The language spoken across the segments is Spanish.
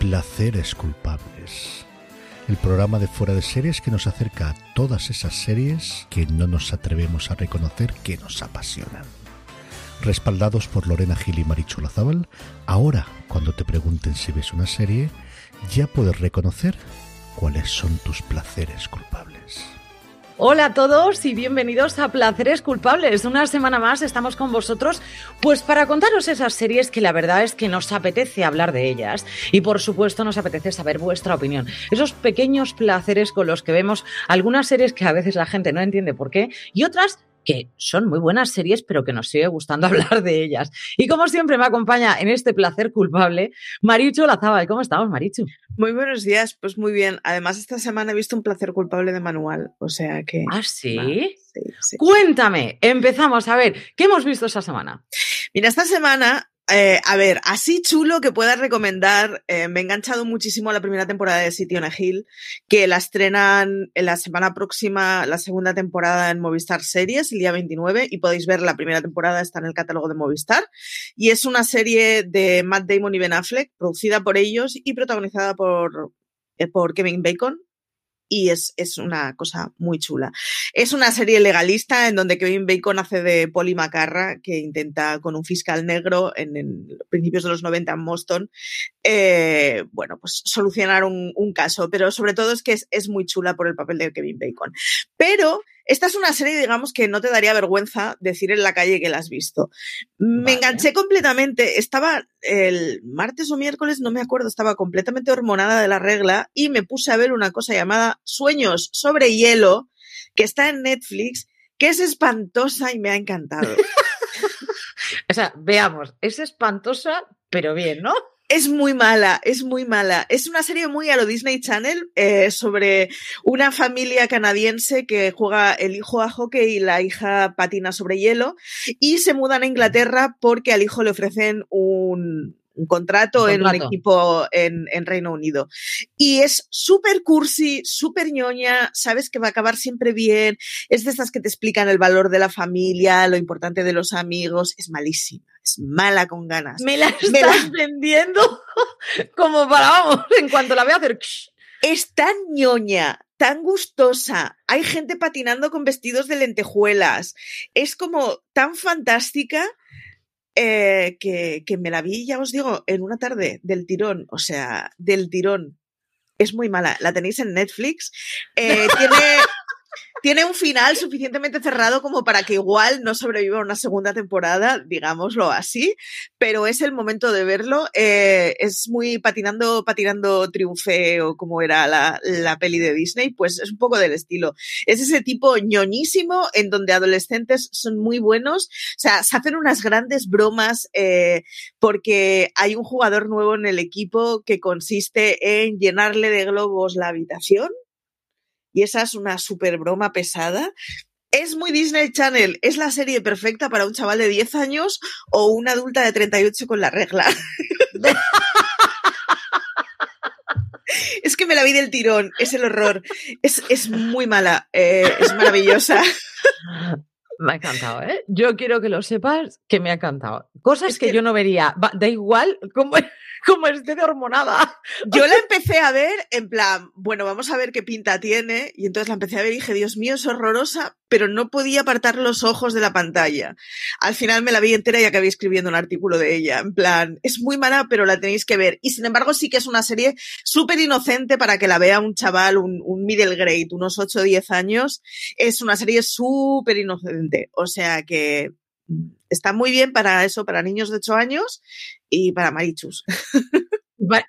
Placeres culpables. El programa de fuera de series que nos acerca a todas esas series que no nos atrevemos a reconocer que nos apasionan. Respaldados por Lorena Gil y Marichu Lazábal, ahora cuando te pregunten si ves una serie, ya puedes reconocer cuáles son tus placeres culpables. Hola a todos y bienvenidos a Placeres Culpables. Una semana más estamos con vosotros pues para contaros esas series que la verdad es que nos apetece hablar de ellas y por supuesto nos apetece saber vuestra opinión. Esos pequeños placeres con los que vemos algunas series que a veces la gente no entiende por qué y otras que son muy buenas series, pero que nos sigue gustando hablar de ellas. Y como siempre me acompaña en este placer culpable, Marichu Lazábal. ¿Cómo estamos, Marichu? Muy buenos días, pues muy bien. Además, esta semana he visto un placer culpable de manual, o sea que... ¿Ah, sí? sí, sí. Cuéntame, empezamos a ver, ¿qué hemos visto esta semana? Mira, esta semana eh, a ver, así chulo que pueda recomendar, eh, me he enganchado muchísimo a la primera temporada de City on a Hill, que la estrenan en la semana próxima, la segunda temporada en Movistar Series, el día 29, y podéis ver la primera temporada, está en el catálogo de Movistar. Y es una serie de Matt Damon y Ben Affleck, producida por ellos y protagonizada por, eh, por Kevin Bacon, y es, es, una cosa muy chula. Es una serie legalista en donde Kevin Bacon hace de Polly Macarra, que intenta con un fiscal negro en, principios de los 90 en Boston, eh, bueno, pues solucionar un, un, caso, pero sobre todo es que es, es muy chula por el papel de Kevin Bacon. Pero esta es una serie, digamos, que no te daría vergüenza decir en la calle que la has visto. Me vale. enganché completamente. Estaba el martes o miércoles, no me acuerdo, estaba completamente hormonada de la regla y me puse a ver una cosa llamada Sueños sobre hielo, que está en Netflix, que es espantosa y me ha encantado. o sea, veamos, es espantosa, pero bien, ¿no? Es muy mala, es muy mala. Es una serie muy a lo Disney Channel eh, sobre una familia canadiense que juega el hijo a hockey y la hija patina sobre hielo y se mudan a Inglaterra porque al hijo le ofrecen un, un contrato, un contrato, en un equipo en, en Reino Unido. Y es súper cursi, súper ñoña, sabes que va a acabar siempre bien, es de estas que te explican el valor de la familia, lo importante de los amigos, es malísima, es mala con ganas. Me la estás Me la... vendiendo como para, vamos, en cuanto la veo hacer... Es tan ñoña, tan gustosa. Hay gente patinando con vestidos de lentejuelas. Es como tan fantástica eh, que, que, me la vi, ya os digo, en una tarde del tirón, o sea, del tirón. Es muy mala. La tenéis en Netflix. Eh, tiene, tiene un final suficientemente cerrado como para que igual no sobreviva una segunda temporada, digámoslo así, pero es el momento de verlo. Eh, es muy patinando, patinando triunfe o como era la, la, peli de Disney, pues es un poco del estilo. Es ese tipo ñoñísimo en donde adolescentes son muy buenos, o sea, se hacen unas grandes bromas eh, porque hay un jugador nuevo en el equipo que consiste en llenarle de globos la habitación y esa es una super broma pesada. Es muy Disney Channel, es la serie perfecta para un chaval de 10 años o una adulta de 38 con la regla. es que me la vi del tirón, es el horror. Es, es muy mala, eh, es maravillosa. Me ha encantado, ¿eh? Yo quiero que lo sepas que me ha encantado. Cosas es que, que, yo no vería. Da igual cómo, cómo esté de hormonada. Yo la empecé a ver en plan, bueno, vamos a ver qué pinta tiene. Y entonces la empecé a ver y dije, Dios mío, es horrorosa, pero no podía apartar los ojos de la pantalla. Al final me la vi entera y acabé escribiendo un artículo de ella. En plan, es muy mala, pero la tenéis que ver. Y sin embargo, sí que es una serie súper inocente para que la vea un chaval, un, un middle grade, unos 8 o 10 años. Es una serie súper inocente. O sea que está muy bien para eso, para niños de 8 años y para marichus.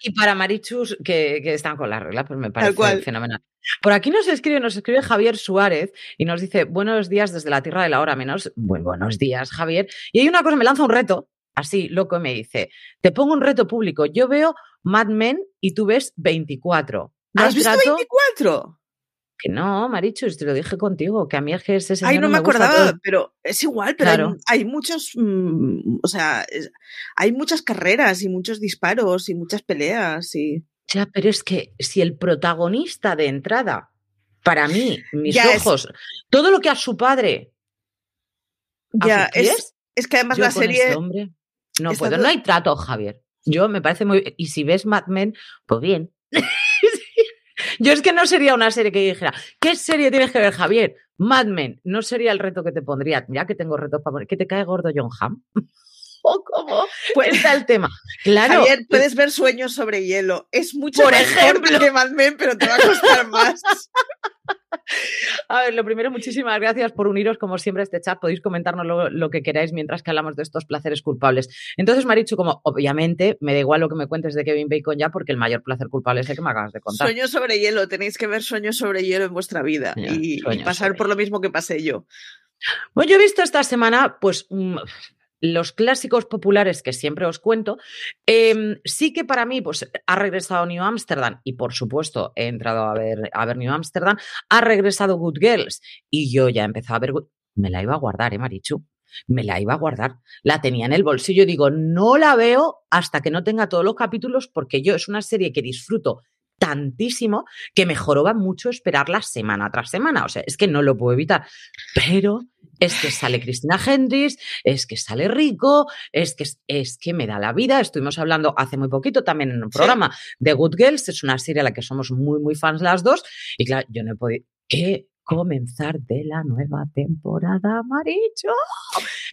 Y para marichus que, que están con la regla, pues me parece fenomenal. Por aquí nos escribe, nos escribe Javier Suárez y nos dice, buenos días desde la tierra de la hora menos. Bueno, buenos días, Javier. Y hay una cosa, me lanza un reto, así, loco, me dice, te pongo un reto público. Yo veo Mad Men y tú ves 24. ¿No has visto trato? 24? Que no, Marichu, te lo dije contigo, que a mí es que ese Ay, no me, me acordaba, pero es igual, pero claro. hay, hay, muchos, mmm, o sea, es, hay muchas carreras y muchos disparos y muchas peleas y... Ya, pero es que si el protagonista de entrada, para mí, mis ya ojos, es... todo lo que a su padre... Ya, es, es, que además la serie... Este hombre, no puedo, todo... no hay trato, Javier. Yo me parece muy. Y si ves Mad Men, pues bien. Yo es que no sería una serie que dijera, ¿qué serie tienes que ver, Javier? Mad Men. No sería el reto que te pondría. Ya que tengo retos para poner. ¿Que te cae gordo John Hamm? ¿O cómo pues, está el tema? Claro. Javier, puedes ver Sueños sobre hielo. Es mucho Por ejemplo. que Mad Men, pero te va a costar más. A ver, lo primero, muchísimas gracias por uniros, como siempre, a este chat. Podéis comentarnos lo, que queráis mientras que hablamos de estos placeres culpables. Entonces, Marichu, como obviamente me da igual lo que me cuentes de Kevin Bacon ya, porque el mayor placer culpable es el que me acabas de contar. Sueños sobre hielo, tenéis que ver sueños sobre hielo en vuestra vida y, pasar por lo mismo que pasé yo. Bueno, yo he visto esta semana, pues, los clásicos populares que siempre os cuento, em, sí que para mí pues, ha regresado New Amsterdam y por supuesto he entrado a ver, a ver New Amsterdam, ha regresado Good Girls y yo ya he empezado a ver, me la iba a guardar, ¿eh, Marichu? Me la iba a guardar. La tenía en el bolsillo. Digo, no la veo hasta que no tenga todos los capítulos porque yo es una serie que disfruto tantísimo que me joroba mucho esperarla semana tras semana. O sea, es que no lo puedo evitar. Pero es que sale Cristina Hendricks, es que sale Rico, es que, es que me da la vida. Estuvimos hablando hace muy poquito también en un programa de Good Girls, es una serie a la que somos muy, muy fans las dos. Y claro, yo no he podido. ¿Qué? comenzar de la nueva temporada, Maricho.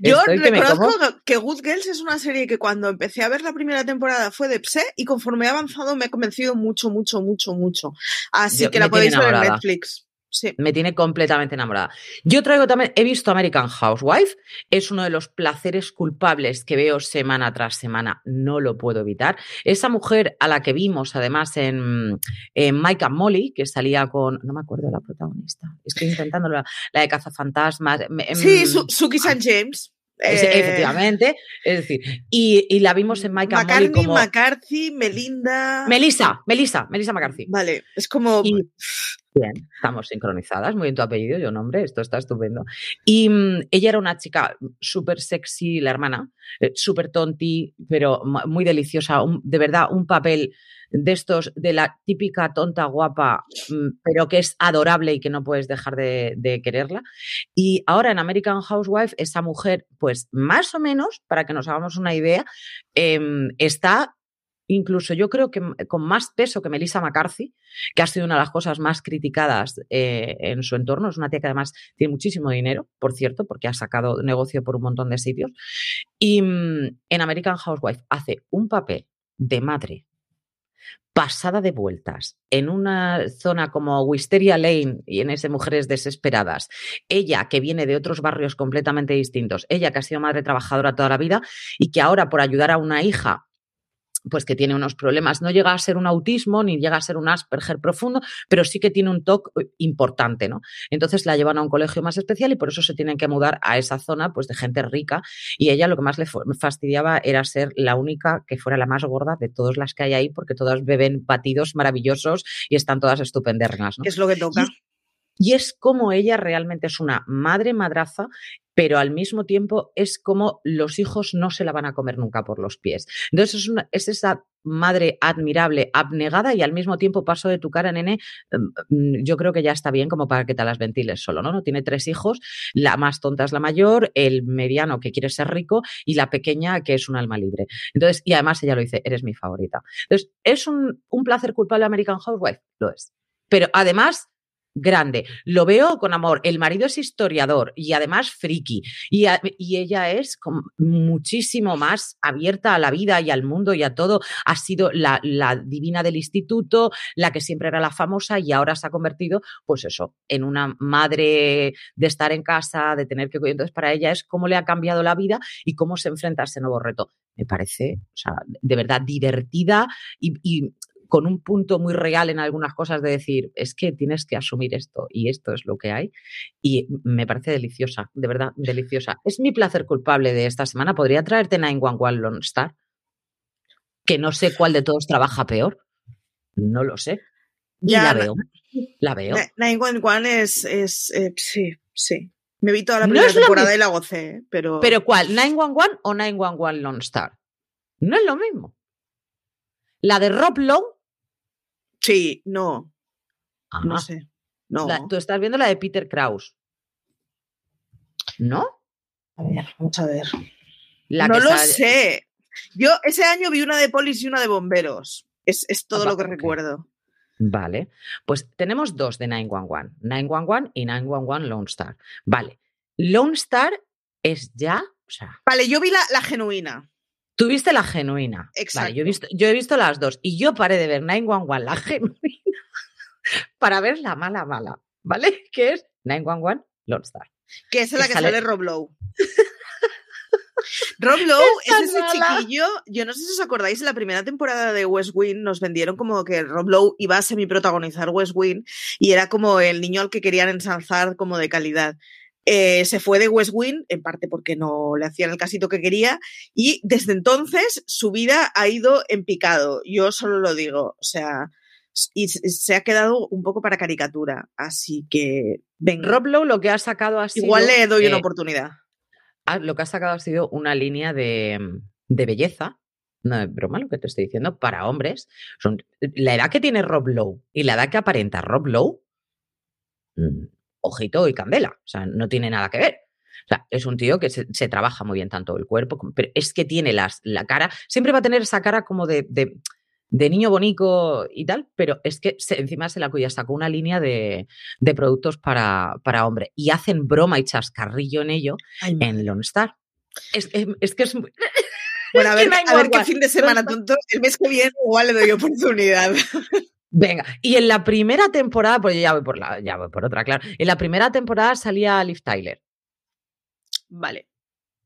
Yo reconozco que Good Girls es una serie que cuando empecé a ver la primera temporada fue de Pse y conforme he avanzado me ha convencido mucho, mucho, mucho, mucho. Así que la podéis ver en Netflix. Me tiene completamente enamorada. Yo traigo también, he visto American Housewife, es uno de los placeres culpables que veo semana tras semana, no lo puedo evitar. Esa mujer a la que vimos además en, Mike and Molly, que salía con, no me acuerdo la protagonista, estoy intentando la, de Cazafantasmas. Sí, Suki St. James. Eh, efectivamente, es decir, y, la vimos en Mike and Molly como... McCarthy, Melinda... Melissa, Melissa, Melissa McCarthy. Vale, es como... Bien, estamos sincronizadas, muy bien tu apellido, yo nombre, esto está estupendo. Y mm, ella era una chica súper sexy, la hermana, eh, súper tonti, pero muy deliciosa, de verdad, un papel de estos, de la típica tonta guapa, mm, pero que es adorable y que no puedes dejar de, quererla. Y ahora en American Housewife, esa mujer, pues más o menos, para que nos hagamos una idea, em, está incluso yo creo que con más peso que Melissa McCarthy, que ha sido una de las cosas más criticadas eh, en su entorno. Es una tía que además tiene muchísimo dinero, por cierto, porque ha sacado negocio por un montón de sitios. Y mm, en American Housewife hace un papel de madre pasada de vueltas en una zona como Wisteria Lane y en ese Mujeres Desesperadas, ella que viene de otros barrios completamente distintos, ella que ha sido madre trabajadora toda la vida y que ahora por ayudar a una hija pues que tiene unos problemas. No llega a ser un autismo ni llega a ser un Asperger profundo, pero sí que tiene un TOC eh, importante, ¿no? Entonces la llevan a un colegio más especial y por eso se tienen que mudar a esa zona, pues de gente rica. Y ella lo que más le fastidiaba era ser la única que fuera la más gorda de todas las que hay ahí, porque todas beben batidos maravillosos y están todas estupendernas, ¿no? ¿Qué es lo que toca? Y es como ella realmente es una madre madraza pero al mismo tiempo es como los hijos no se la van a comer nunca por los pies. Entonces es, esa madre admirable, abnegada y al mismo tiempo paso de tu cara, nene, em, mm, yo creo que ya está bien como para que te las ventiles solo, ¿no? ¿no? Tiene tres hijos, la más tonta es la mayor, el mediano que quiere ser rico y la pequeña que es un alma libre. Entonces, y además ella lo dice, eres mi favorita. Entonces, ¿es un, un placer culpable American Housewife? Lo es. Pero además grande. Lo veo con amor. El marido es historiador y además friki. Y, ella es muchísimo más abierta a la vida y al mundo y a todo. Ha sido la, divina del instituto, la que siempre era la famosa y ahora se ha convertido, pues eso, en una madre de estar en casa, de tener que... Entonces, para ella es cómo le ha cambiado la vida y cómo se enfrenta a ese nuevo reto. Me parece, o sea, de verdad divertida y con un punto muy real en algunas cosas de decir, es que tienes que asumir esto y esto es lo que hay. Y me parece deliciosa, de verdad, deliciosa. Es mi placer culpable de esta semana. ¿Podría traerte 911 Lone Star? Que no sé cuál de todos trabaja peor. No lo sé. Y ya, la veo. La veo. 911 es, es eh, sí, sí. Me vi toda la primera temporada y la gocé, ¿eh? pero... ¿Pero cuál? ¿911 o 911 Lone Star? No es lo mismo. La de Rob Lowe Sí, no. No sé. No. tú estás viendo la de Peter Kraus. ¿No? A ver, vamos a ver. no lo sé. Yo ese año vi una de polis y una de bomberos. Es, todo lo que recuerdo. Vale, pues tenemos dos de 911, 911 y 911 Lone Star. Vale, Lone Star es ya, o sea... Vale, yo vi la, la genuina. Tuviste la genuina. Exacto. yo, he visto, yo he visto las dos y yo paré de ver 911, la genuina, para ver la mala mala, ¿vale? Que es 911 Lone Star. Que es la que sale, Rob Lowe. Rob Lowe es ese chiquillo, yo no sé si os acordáis, en la primera temporada de West Wing nos vendieron como que Rob Lowe iba a semi-protagonizar West Wing y era como el niño al que querían ensalzar como de calidad. Eh, se fue de West Wing, en parte porque no le hacían el casito que quería, y desde entonces su vida ha ido en picado. Yo solo lo digo, o sea, y se ha quedado un poco para caricatura. Así que, venga. Rob Lowe lo que ha sacado ha sido. Igual le doy una oportunidad. lo que ha sacado ha sido una línea de, de belleza. No es broma lo que te estoy diciendo, para hombres. Son, la edad que tiene Rob Lowe y la edad que aparenta Rob Lowe, mm, ojito y candela. O sea, no tiene nada que ver. O sea, es un tío que se, trabaja muy bien tanto el cuerpo, pero es que tiene las, la cara, siempre va a tener esa cara como de, de niño bonito y tal, pero es que encima se la cuya sacó una línea de, productos para, para, hombre y hacen broma y chascarrillo en ello en Lone Star. Es, que es Bueno, a ver, a ver qué fin de semana tonto. El mes que viene igual le doy oportunidad. Venga, y en la primera temporada, pues ya voy por la, ya voy por otra, claro. En la primera temporada salía Liv Tyler. Vale.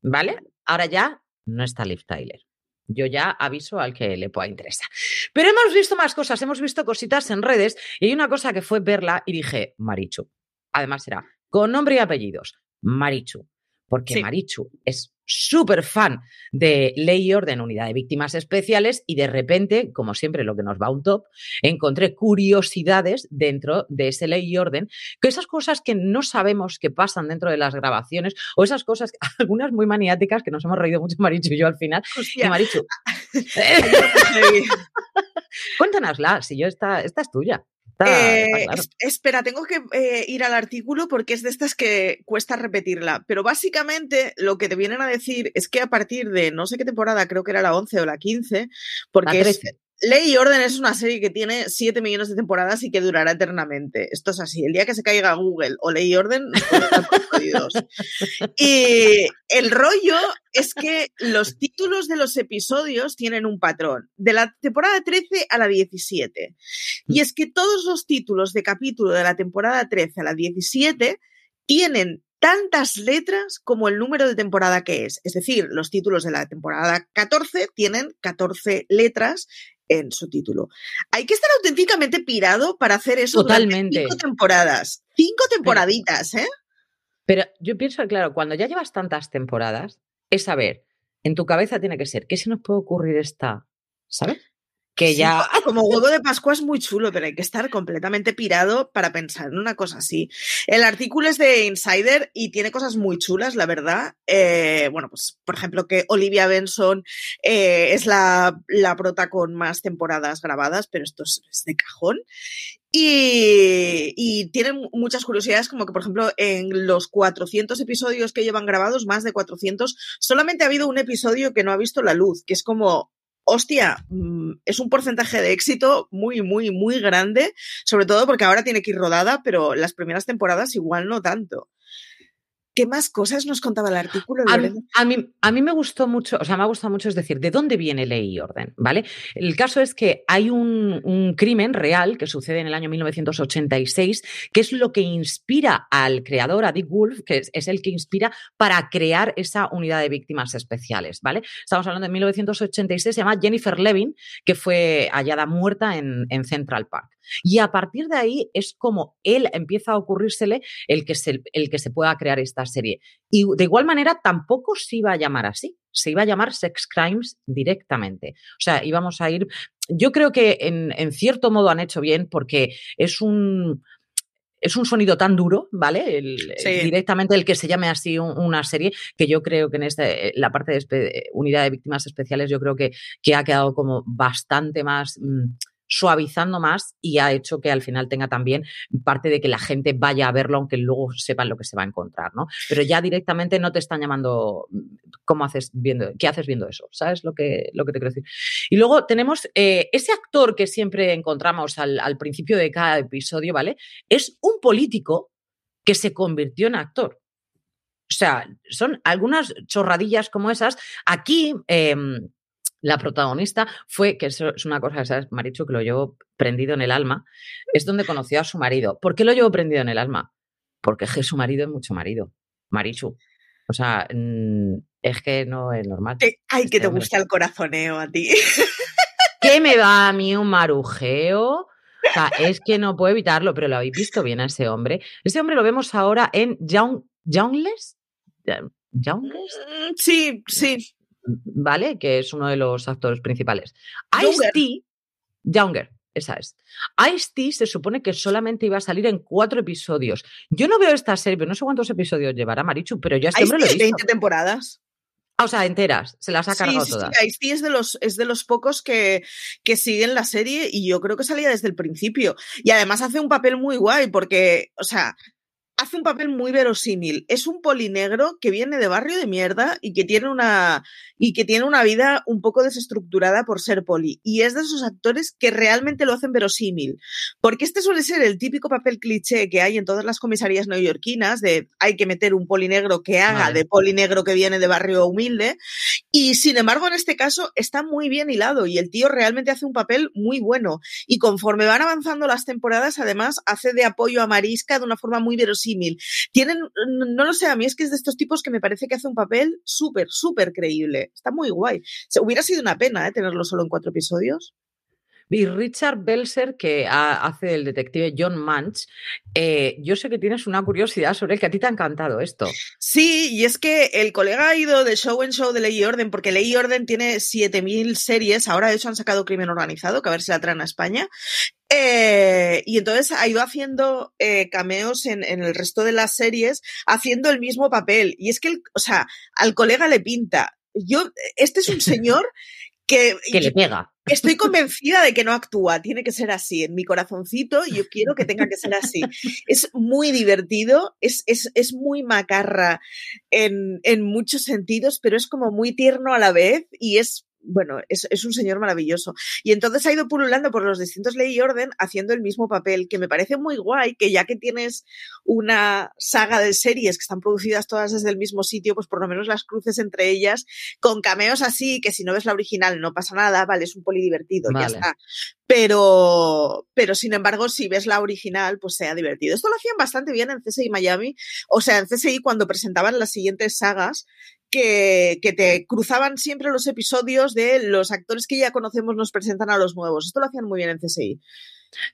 ¿Vale? Ahora ya no está Liv Tyler. Yo ya aviso al que le pueda interesar. Pero hemos visto más cosas, hemos visto cositas en redes y hay una cosa que fue verla y dije, Marichu. Además era con nombre y apellidos, Marichu. Porque Marichu es súper fan de Ley y Orden, Unidad de Víctimas Especiales, y de repente, como siempre lo que nos va a un top, encontré curiosidades dentro de ese Ley y Orden, que esas cosas que no sabemos que pasan dentro de las grabaciones, o esas cosas, algunas muy maniáticas, que nos hemos reído mucho Marichu y yo al final. Y Marichu, cuéntanosla, si yo esta, esta es tuya. Eh, espera, tengo que eh, ir al artículo porque es de estas que cuesta repetirla. Pero básicamente lo que te vienen a decir es que a partir de no sé qué temporada, creo que era la 11 o la 15, porque es, Ley y Orden es una serie que tiene 7 millones de temporadas y que durará eternamente. Esto es así. El día que se caiga Google o Ley y Orden, Y el rollo es que los títulos de los episodios tienen un patrón. De la temporada 13 a la 17. Y es que todos los títulos de capítulo de la temporada 13 a la 17 tienen tantas letras como el número de temporada que es. Es decir, los títulos de la temporada 14 tienen 14 letras en su título. Hay que estar auténticamente pirado para hacer eso Totalmente. cinco temporadas. Cinco temporaditas, ¿eh? Pero yo pienso, claro, cuando ya llevas tantas temporadas, es saber, en tu cabeza tiene que ser, ¿qué se nos puede ocurrir esta? ¿Sabes? Que ya... Como huevo de Pascua es muy chulo, pero hay que estar completamente pirado para pensar en una cosa así. El artículo es de Insider y tiene cosas muy chulas, la verdad. Eh, bueno, pues por ejemplo que Olivia Benson eh, es la, la prota con más temporadas grabadas, pero esto es, de cajón. Y, y, tienen muchas curiosidades, como que, por ejemplo, en los 400 episodios que llevan grabados, más de 400, solamente ha habido un episodio que no ha visto la luz, que es como hostia, mm, es un porcentaje de éxito muy, muy, muy grande, sobre todo porque ahora tiene que ir rodada, pero las primeras temporadas igual no tanto. ¿Qué más cosas nos contaba el artículo? A, mí, a, mí, me gustó mucho, o sea, me ha gustado mucho, es decir, ¿de dónde viene ley y orden? ¿Vale? El caso es que hay un, crimen real que sucede en el año 1986, que es lo que inspira al creador, a Dick Wolf, que es, el que inspira para crear esa unidad de víctimas especiales, ¿vale? Estamos hablando de 1986, se llama Jennifer Levin, que fue hallada muerta en, en Central Park. Y a partir de ahí es como él empieza a ocurrírsele el que se, el que se pueda crear esta serie. Y de igual manera tampoco se iba a llamar así, se iba a llamar Sex Crimes directamente. O sea, íbamos a ir... Yo creo que en, cierto modo han hecho bien porque es un es un sonido tan duro, ¿vale? Directamente el que se llame así una serie, que yo creo que en este, la parte de unidad de víctimas especiales, yo creo que, que ha quedado como bastante más. Mm, suavizando más y ha hecho que al final tenga también parte de que la gente vaya a verlo, aunque luego sepan lo que se va a encontrar, ¿no? Pero ya directamente no te están llamando, ¿cómo haces viendo, qué haces viendo eso? ¿Sabes lo que, lo que te quiero decir? Y luego tenemos eh, ese actor que siempre encontramos al, al principio de cada episodio, ¿vale? Es un político que se convirtió en actor. O sea, son algunas chorradillas como esas. Aquí, em, la protagonista fue, que eso es una cosa que sabes, Marichu, que lo llevo prendido en el alma, es donde conoció a su marido. ¿Por qué lo llevo prendido en el alma? Porque es que su marido es mucho marido. Marichu. O sea, mm, es que no es normal. Ay, que te gusta el corazoneo a ti. ¿Qué me va a mí un marujeo? O sea, es que no puedo evitarlo, pero lo habéis visto bien a ese hombre. Ese hombre lo vemos ahora en Young, Youngless. ¿Youngless? Mm, sí, sí. ¿Vale? Que es uno de los actores principales. Ice-T, Younger, esa es. Ice-T se supone que solamente iba a salir en cuatro episodios. Yo no veo esta serie, no sé cuántos episodios llevará Marichu, pero ya este hombre lo he visto. 20 temporadas. Ah, o sea, enteras, se las ha cargado sí, todas. Sí, sí, es de los, es de los pocos que, que siguen la serie y yo creo que salía desde el principio. Y además hace un papel muy guay porque, o sea, hace un papel muy verosímil. Es un polinegro que viene de barrio de mierda y que tiene una y que tiene una vida un poco desestructurada por ser poli. Y es de esos actores que realmente lo hacen verosímil. Porque este suele ser el típico papel cliché que hay en todas las comisarías neoyorquinas de hay que meter un polinegro que haga de polinegro que viene de barrio humilde. Y sin embargo, en este caso está muy bien hilado y el tío realmente hace un papel muy bueno. Y conforme van avanzando las temporadas, además hace de apoyo a Marisca de una forma muy verosímil tienen, no lo sé, a mí es que es de estos tipos que me parece que hace un papel súper, súper creíble. Está muy guay. hubiera sido una pena ¿eh? tenerlo solo en cuatro episodios. Y Richard Belser, que hace el detective John Manch, eh, yo sé que tienes una curiosidad sobre el que a ti te ha encantado esto. Sí, y es que el colega ha ido de show en show de Ley y Orden, porque Ley y Orden tiene 7.000 series, ahora de hecho han sacado Crimen Organizado, que a ver si la traen a España. Eh, y entonces ha ido haciendo eh, cameos en, en, el resto de las series, haciendo el mismo papel. Y es que, o sea, al colega le pinta. Yo, este es un señor que, que le pega. Estoy convencida de que no actúa, tiene que ser así. En mi corazoncito yo quiero que tenga que ser así. Es muy divertido, es, es, es muy macarra en, en muchos sentidos, pero es como muy tierno a la vez y es bueno, es, es, un señor maravilloso. Y entonces ha ido pululando por los distintos ley y orden haciendo el mismo papel, que me parece muy guay, que ya que tienes una saga de series que están producidas todas desde el mismo sitio, pues por lo menos las cruces entre ellas con cameos así, que si no ves la original no pasa nada, vale, es un poli divertido, ya está. Pero, pero sin embargo, si ves la original, pues sea divertido. Esto lo hacían bastante bien en CSI Miami, o sea, en CSI cuando presentaban las siguientes sagas, que, que, te cruzaban siempre los episodios de los actores que ya conocemos nos presentan a los nuevos. Esto lo hacían muy bien en CSI.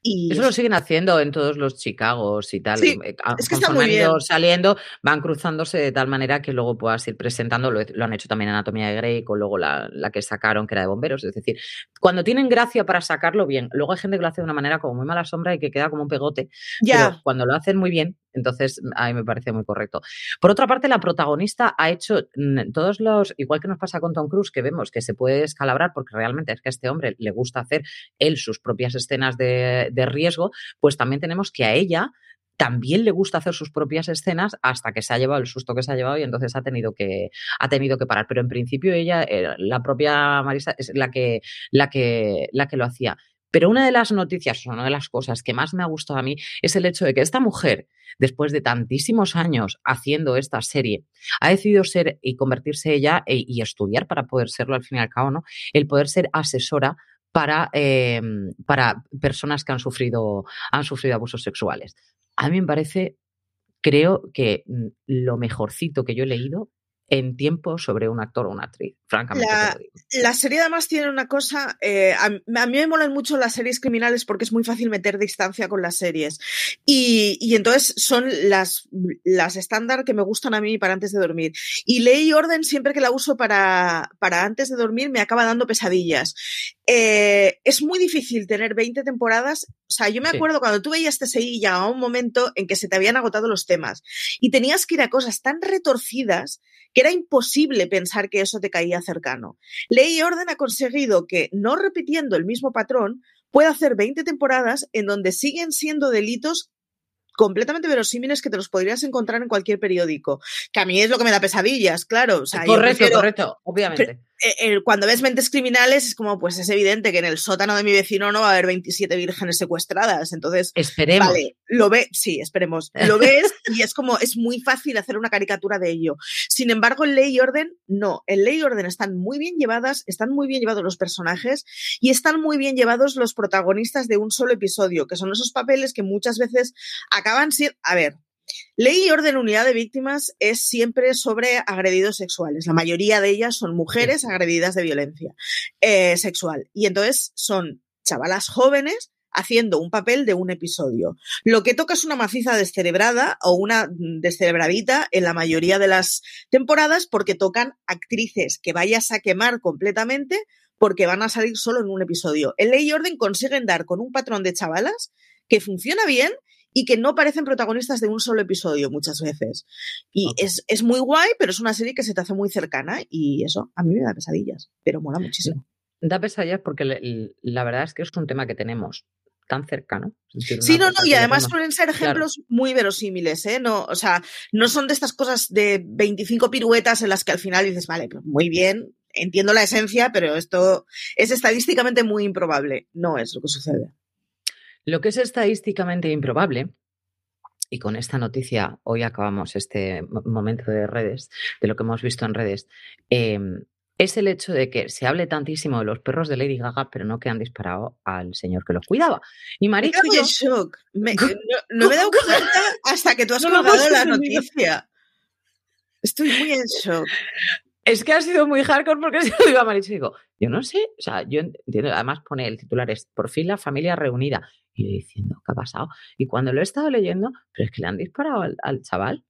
Y Eso lo siguen haciendo en todos los Chicagos y tal. Sí, eh, es que está muy bien. saliendo, van cruzándose de tal manera que luego puedas ir presentando. Lo, lo han hecho también en Anatomía de Grey, con luego la, la, que sacaron, que era de bomberos. Es decir, cuando tienen gracia para sacarlo bien, luego hay gente que lo hace de una manera como muy mala sombra y que queda como un pegote. Ya. Pero cuando lo hacen muy bien, entonces, a mí me parece muy correcto. Por otra parte, la protagonista ha hecho mm, todos los, igual que nos pasa con Tom Cruise, que vemos que se puede escalabrar porque realmente es que a este hombre le gusta hacer él sus propias escenas de, de riesgo, pues también tenemos que a ella también le gusta hacer sus propias escenas hasta que se ha llevado el susto que se ha llevado y entonces ha tenido que, ha tenido que parar. Pero en principio ella, eh, la propia Marisa, es la que, la que, la que lo hacía. Pero una de las noticias, una de las cosas que más me ha gustado a mí es el hecho de que esta mujer, después de tantísimos años haciendo esta serie, ha decidido ser y convertirse ella e, y estudiar para poder serlo al fin y al cabo, ¿no? El poder ser asesora para, eh, para personas que han sufrido, han sufrido abusos sexuales. A mí me parece, creo que mm, lo mejorcito que yo he leído en tiempo sobre un actor o una actriz, francamente. La, la serie además tiene una cosa, eh, a, a, mí me molan mucho las series criminales porque es muy fácil meter distancia con las series. Y, y entonces son las, las estándar que me gustan a mí para antes de dormir. Y Ley y Orden, siempre que la uso para, para antes de dormir, me acaba dando pesadillas. Eh, es muy difícil tener 20 temporadas. O sea, yo me acuerdo sí. cuando tú veías TSI ya a un momento en que se te habían agotado los temas y tenías que ir a cosas tan retorcidas que era imposible pensar que eso te caía cercano. Ley y Orden ha conseguido que, no repitiendo el mismo patrón, puede hacer 20 temporadas en donde siguen siendo delitos completamente verosímiles que te los podrías encontrar en cualquier periódico. Que a mí es lo que me da pesadillas, claro. correcto, correcto, obviamente. Eh, cuando ves mentes criminales es como, pues es evidente que en el sótano de mi vecino no va a haber 27 vírgenes secuestradas. Entonces, esperemos. Vale, lo ves, sí, esperemos. Lo ves y es como, es muy fácil hacer una caricatura de ello. Sin embargo, en Ley y Orden, no. En Ley y Orden están muy bien llevadas, están muy bien llevados los personajes y están muy bien llevados los protagonistas de un solo episodio, que son esos papeles que muchas veces acaban siendo, a ver, Ley y orden unidad de víctimas es siempre sobre agredidos sexuales. La mayoría de ellas son mujeres agredidas de violencia eh, sexual. Y entonces son chavalas jóvenes haciendo un papel de un episodio. Lo que toca es una maciza descerebrada o una descerebradita en la mayoría de las temporadas porque tocan actrices que vayas a quemar completamente porque van a salir solo en un episodio. En Ley y Orden consiguen dar con un patrón de chavalas que funciona bien y que no parecen protagonistas de un solo episodio muchas veces. Y es, es, muy guay, pero es una serie que se te hace muy cercana y eso a mí me da pesadillas, pero mola muchísimo. Da pesadillas porque la verdad es que es un tema que tenemos tan cercano. Sí, no, no, y además suelen ser ejemplos muy verosímiles, ¿eh? No, o sea, no son de estas cosas de 25 piruetas en las que al final dices, vale, pues muy bien, entiendo la esencia, pero esto es estadísticamente muy improbable. No es lo que sucede. Lo que es estadísticamente improbable, y con esta noticia hoy acabamos este momento de redes, de lo que hemos visto en redes, em, es el hecho de que se hable tantísimo de los perros de Lady Gaga, pero no que han disparado al señor que los cuidaba. Y Marichu yo... shock. no, me he dado cuenta hasta que tú has colgado la noticia. Estoy muy en shock. Es que ha sido muy hardcore porque se lo digo a Marichu y digo, yo no sé, o sea, yo entiendo, además pone el titular es, por fin la familia reunida. Y yo diciendo, ¿qué ha pasado? Y cuando lo he estado leyendo, pero es que le han disparado al chaval.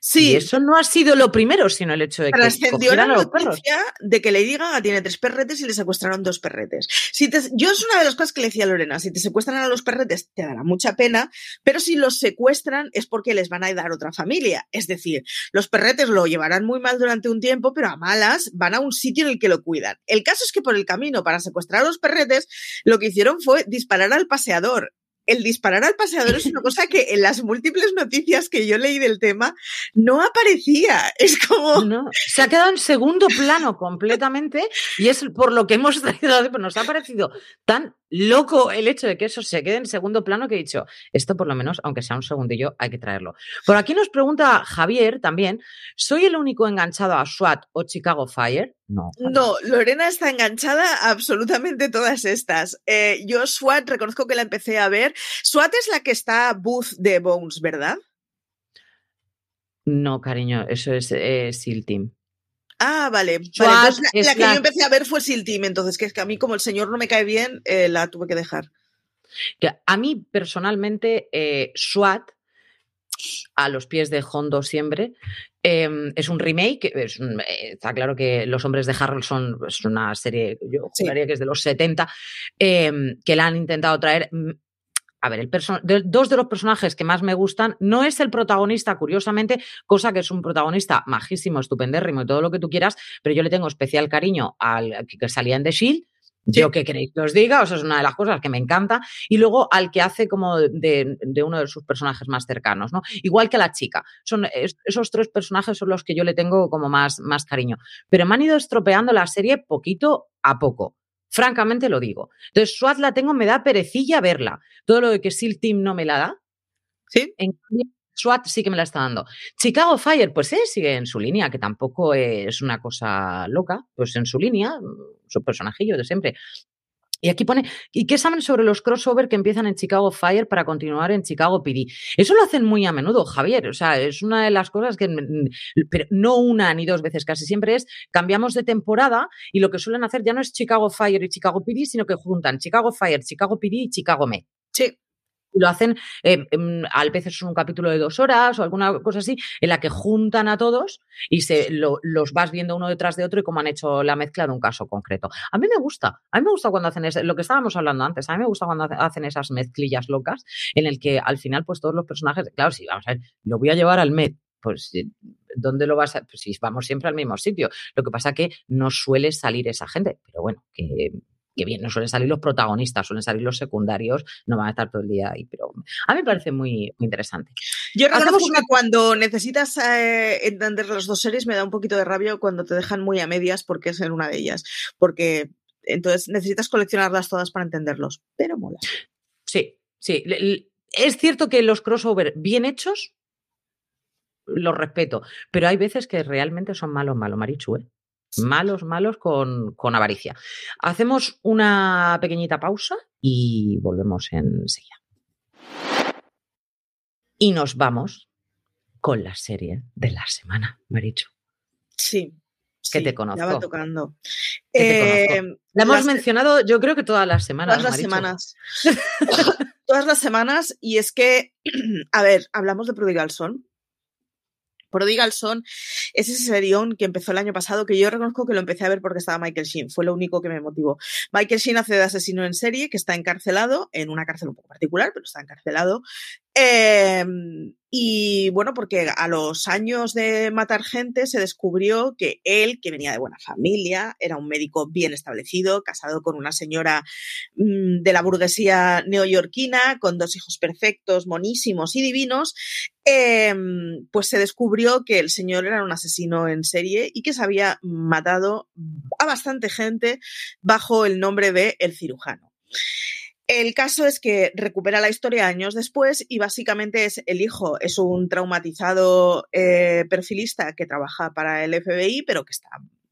Sí. Y eso no ha sido lo primero, sino el hecho de que trascendió la noticia de que Lady Gaga tiene tres perretes y le secuestraron dos perretes. Si yo es una de las cosas que le decía a Lorena, si te secuestran a los perretes te dará mucha pena, pero si los secuestran es porque les van a dar otra familia. Es decir, los perretes lo llevarán muy mal durante un tiempo, pero a malas van a un sitio en el que lo cuidan. El caso es que por el camino para secuestrar a los perretes, lo que hicieron fue disparar al paseador el disparar al paseador es una cosa que en las múltiples noticias que yo leí del tema no aparecía. Es como. Se ha quedado en segundo plano completamente y es por lo que hemos traído, nos ha parecido tan loco el hecho de que eso se quede en segundo plano que he dicho, esto por lo menos, aunque sea un segundillo, hay que traerlo. Por aquí nos pregunta Javier también, ¿soy el único enganchado a SWAT o Chicago Fire? No. No, Lorena está enganchada a absolutamente todas estas. Eh, yo SWAT reconozco que la empecé a ver. SWAT es la que está Booth de Bones, ¿verdad? No, cariño, eso es eh, SEAL Team. Ah, vale. la, que yo empecé a ver fue SEAL Team, entonces que es que a mí como el señor no me cae bien, eh, la tuve que dejar. a mí personalmente, eh, SWAT, a los pies de Hondo siempre, em, es un remake. Es eh, está claro que Los Hombres de Harrelson es una serie, yo juraría que es de los 70, em, que la han intentado traer a ver, el dos de los personajes que más me gustan no es el protagonista, curiosamente, cosa que es un protagonista majísimo, estupendérrimo y todo lo que tú quieras, pero yo le tengo especial cariño al que salía en The Shield. Yo que queréis que os diga, o sea, es una de las cosas que me encanta. Y luego al que hace como de, uno de sus personajes más cercanos, ¿no? Igual que a la chica. Son esos tres personajes son los que yo le tengo como más, más cariño. Pero me han ido estropeando la serie poquito a poco. Francamente lo digo. Entonces, SWAT la tengo, me da perecilla verla. Todo lo de que SEAL Team no me la da. Sí. En SWAT sí que me la está dando. Chicago Fire, pues eh, sigue en su línea, que tampoco es una cosa loca, pues en su línea, su personajillo de siempre. Y aquí pone, ¿y qué saben sobre los crossover que empiezan en Chicago Fire para continuar en Chicago PD? Eso lo hacen muy a menudo, Javier. O sea, es una de las cosas que, pero no una ni dos veces, casi siempre es cambiamos de temporada y lo que suelen hacer ya no es Chicago Fire y Chicago PD, sino que juntan Chicago Fire, Chicago PD y Chicago Med. Sí lo hacen, eh, a veces es un capítulo de dos horas o alguna cosa así, en la que juntan a todos y se los vas viendo uno detrás de otro y como han hecho la mezcla de un caso concreto. A mí me gusta, a mí me gusta cuando hacen lo que estábamos hablando antes, a mí me gusta cuando hacen esas mezclillas locas en el que al final pues todos los personajes, claro, sí, vamos a ver, lo voy a llevar al Med, pues ¿dónde lo vas a...? Pues si vamos siempre al mismo sitio. Lo que pasa que no suele salir esa gente, pero bueno, que que bien, no suelen salir los protagonistas, suelen salir los secundarios, no van a estar todo el día ahí, pero a mí me parece muy, interesante. Yo reconozco que cuando necesitas eh, entender las dos series me da un poquito de rabia cuando te dejan muy a medias porque es en una de ellas, porque entonces necesitas coleccionarlas todas para entenderlos, pero mola. Sí, sí. Es cierto que los crossover bien hechos los respeto, pero hay veces que realmente son malos, malos, Marichu, ¿eh? Malos, malos con, con avaricia. Hacemos una pequeñita pausa y volvemos enseguida. Y nos vamos con la serie de la semana, Marichu. Sí. Que te conozco. Ya va tocando. Eh, la hemos mencionado, yo creo que todas las semanas. Todas las semanas. todas las semanas. Y es que, a ver, hablamos de Prodigal Son. Prodigal Son es ese serión que empezó el año pasado, que yo reconozco que lo empecé a ver porque estaba Michael Sheen, fue lo único que me motivó. Michael Sheen hace de asesino en serie, que está encarcelado, en una cárcel un poco particular, pero está encarcelado, Em, y bueno, porque a los años de matar gente se descubrió que él, que venía de buena familia, era un médico bien establecido, casado con una señora mm, de la burguesía neoyorquina, con dos hijos perfectos, monísimos y divinos, em, pues se descubrió que el señor era un asesino en serie y que se había matado a bastante gente bajo el nombre de El cirujano. El caso es que recupera la historia años después y básicamente es el hijo, es un traumatizado eh, perfilista que trabaja para el FBI, pero que está,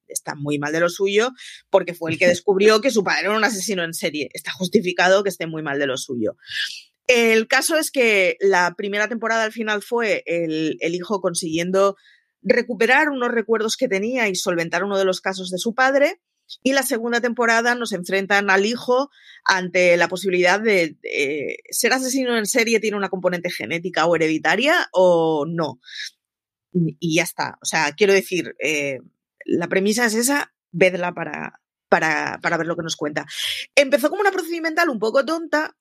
está muy mal de lo suyo porque fue el que descubrió que su padre era un asesino en serie. Está justificado que esté muy mal de lo suyo. El caso es que la primera temporada al final fue el, el hijo consiguiendo recuperar unos recuerdos que tenía y solventar uno de los casos de su padre y la segunda temporada nos enfrentan al hijo ante la posibilidad de, ser asesino en serie tiene una componente genética o hereditaria o no. Y ya está. O sea, quiero decir, eh, la premisa es esa, vedla para, para, para ver lo que nos cuenta. Empezó como una procedimental un poco tonta,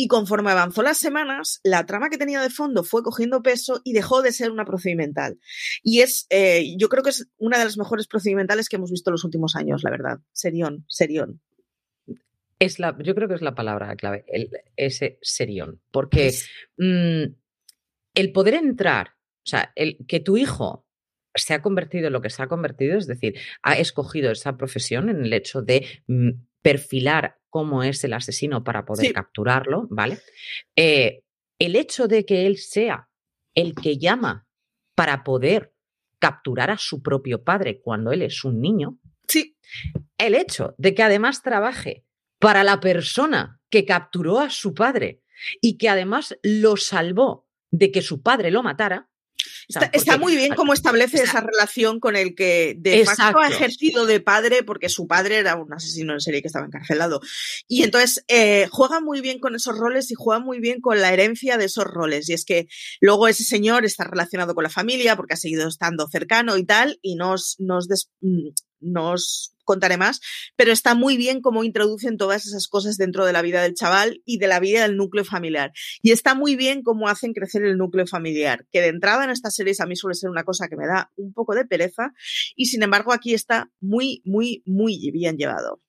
y conforme avanzó las semanas, la trama que tenía de fondo fue cogiendo peso y dejó de ser una procedimental. Y es, eh, yo creo que es una de las mejores procedimentales que hemos visto en los últimos años, la verdad. Serión, serión. Es la, yo creo que es la palabra clave, el, ese serión. Porque mm, el poder entrar, o sea, el que tu hijo se ha convertido en lo que se ha convertido, es decir, ha escogido esa profesión en el hecho de mm, perfilar cómo es el asesino para poder capturarlo, ¿vale? Eh, el hecho de que él sea el que llama para poder capturar a su propio padre cuando él es un niño. Sí. El hecho de que además trabaje para la persona que capturó a su padre y que además lo salvó de que su padre lo matara, Está, muy bien cómo establece esa relación con el que de facto ha ejercido de padre, porque su padre era un asesino en serie que estaba encarcelado. Y entonces eh, juega muy bien con esos roles y juega muy bien con la herencia de esos roles. Y es que luego ese señor está relacionado con la familia porque ha seguido estando cercano y tal, y nos, nos, mm, nos contaré más, pero está muy bien cómo introducen todas esas cosas dentro de la vida del chaval y de la vida del núcleo familiar. Y está muy bien cómo hacen crecer el núcleo familiar, que de entrada en estas series a mí suele ser una cosa que me da un poco de pereza y sin embargo aquí está muy, muy, muy bien llevado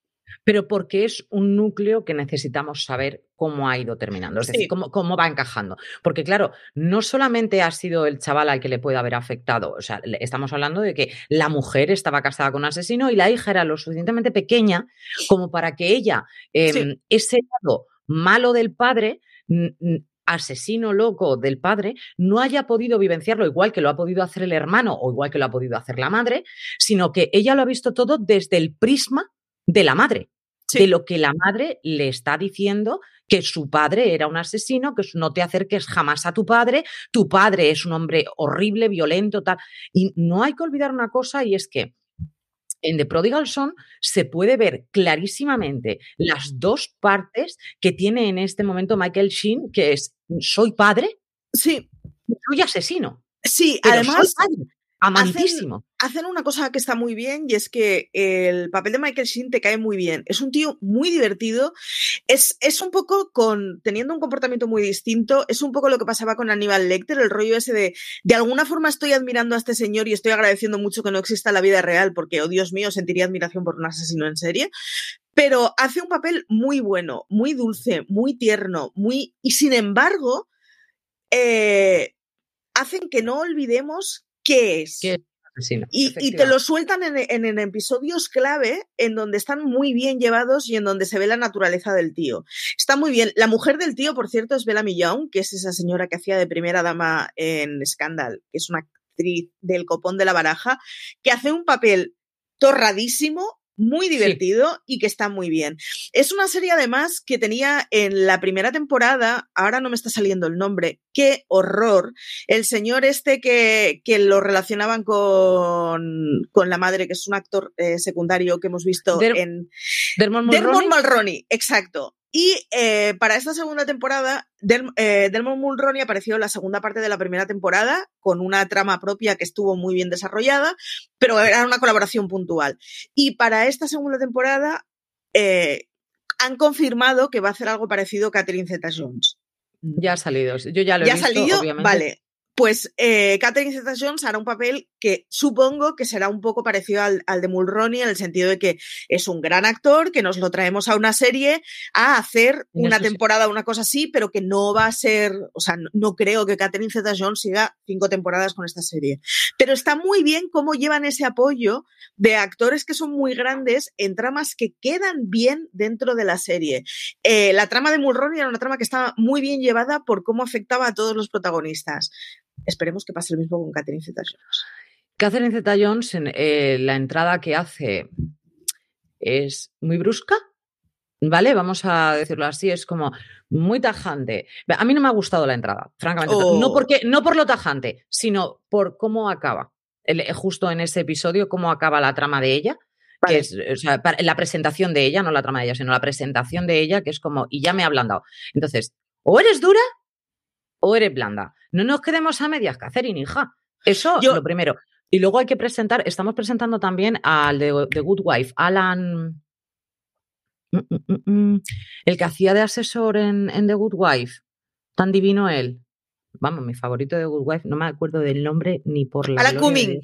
pero porque es un núcleo que necesitamos saber cómo ha ido terminando, es decir, cómo, cómo, va encajando. Porque claro, no solamente ha sido el chaval al que le puede haber afectado, o sea, estamos hablando de que la mujer estaba casada con un asesino y la hija era lo suficientemente pequeña como para que ella, em, ese lado malo del padre, asesino loco del padre no haya podido vivenciarlo igual que lo ha podido hacer el hermano o igual que lo ha podido hacer la madre, sino que ella lo ha visto todo desde el prisma de la madre, de lo que la madre le está diciendo que su padre era un asesino, que no te acerques jamás a tu padre, tu padre es un hombre horrible, violento, tal. Y no hay que olvidar una cosa y es que en The Prodigal Son se puede ver clarísimamente las dos partes que tiene en este momento Michael Sheen, que es soy padre, sí, soy asesino. Sí, además, Amantísimo. Hacen, una cosa que está muy bien y es que el papel de Michael Sheen te cae muy bien. Es un tío muy divertido. Es, es un poco con, teniendo un comportamiento muy distinto, es un poco lo que pasaba con Aníbal Lecter, el rollo ese de, de alguna forma estoy admirando a este señor y estoy agradeciendo mucho que no exista la vida real porque, oh Dios mío, sentiría admiración por un asesino en serie. pero hace un papel muy bueno, muy dulce, muy tierno, muy... Y sin embargo, eh, hacen que no olvidemos qué es. Y, te lo sueltan en, en, episodios clave en donde están muy bien llevados y en donde se ve la naturaleza del tío. Está muy bien. La mujer del tío, por cierto, es Bella Millón, que es esa señora que hacía de primera dama en Scandal, que es una actriz del copón de la baraja, que hace un papel torradísimo, muy divertido y que está muy bien. Es una serie además que tenía en la primera temporada, ahora no me está saliendo el nombre, qué horror, el señor este que, que lo relacionaban con, con, la madre, que es un actor eh, secundario que hemos visto en... Dermot Mulroney. exacto. Y eh, para esta segunda temporada, Del, eh, Mulroney apareció en la segunda parte de la primera temporada con una trama propia que estuvo muy bien desarrollada, pero era una colaboración puntual. Y para esta segunda temporada eh, han confirmado que va a hacer algo parecido a Catherine Zeta-Jones. Ya ha salido, yo ya lo he ¿Ya visto, ha salido? obviamente. Vale, pues eh, Catherine Zeta-Jones hará un papel que supongo que será un poco parecido al, al, de Mulroney en el sentido de que es un gran actor, que nos lo traemos a una serie a hacer una temporada, una cosa así, pero que no va a ser, o sea, no, no creo que Catherine Zeta-Jones siga cinco temporadas con esta serie. Pero está muy bien cómo llevan ese apoyo de actores que son muy grandes en tramas que quedan bien dentro de la serie. Eh, la trama de Mulroney era una trama que estaba muy bien llevada por cómo afectaba a todos los protagonistas esperemos que pase lo mismo con Catherine Zeta-Jones. Catherine Zeta-Jones, eh, la entrada que hace es muy brusca, ¿vale? Vamos a decirlo así, es como muy tajante. A mí no me ha gustado la entrada, francamente. Oh. No, porque, no por lo tajante, sino por cómo acaba. El, justo en ese episodio, cómo acaba la trama de ella. Vale. Que es, o sea, la presentación de ella, no la trama de ella, sino la presentación de ella, que es como, y ya me ha ablandado. Entonces, o eres dura o eres blanda. No nos quedemos a medias, Catherine, hija. Eso Yo, lo primero. Y luego hay que presentar, estamos presentando también al de The Good Wife, Alan. Mm, mm, mm, el que hacía de asesor en, en, The Good Wife. Tan divino él. Vamos, mi favorito de The Good Wife, no me acuerdo del nombre ni por la. Alan Cumming.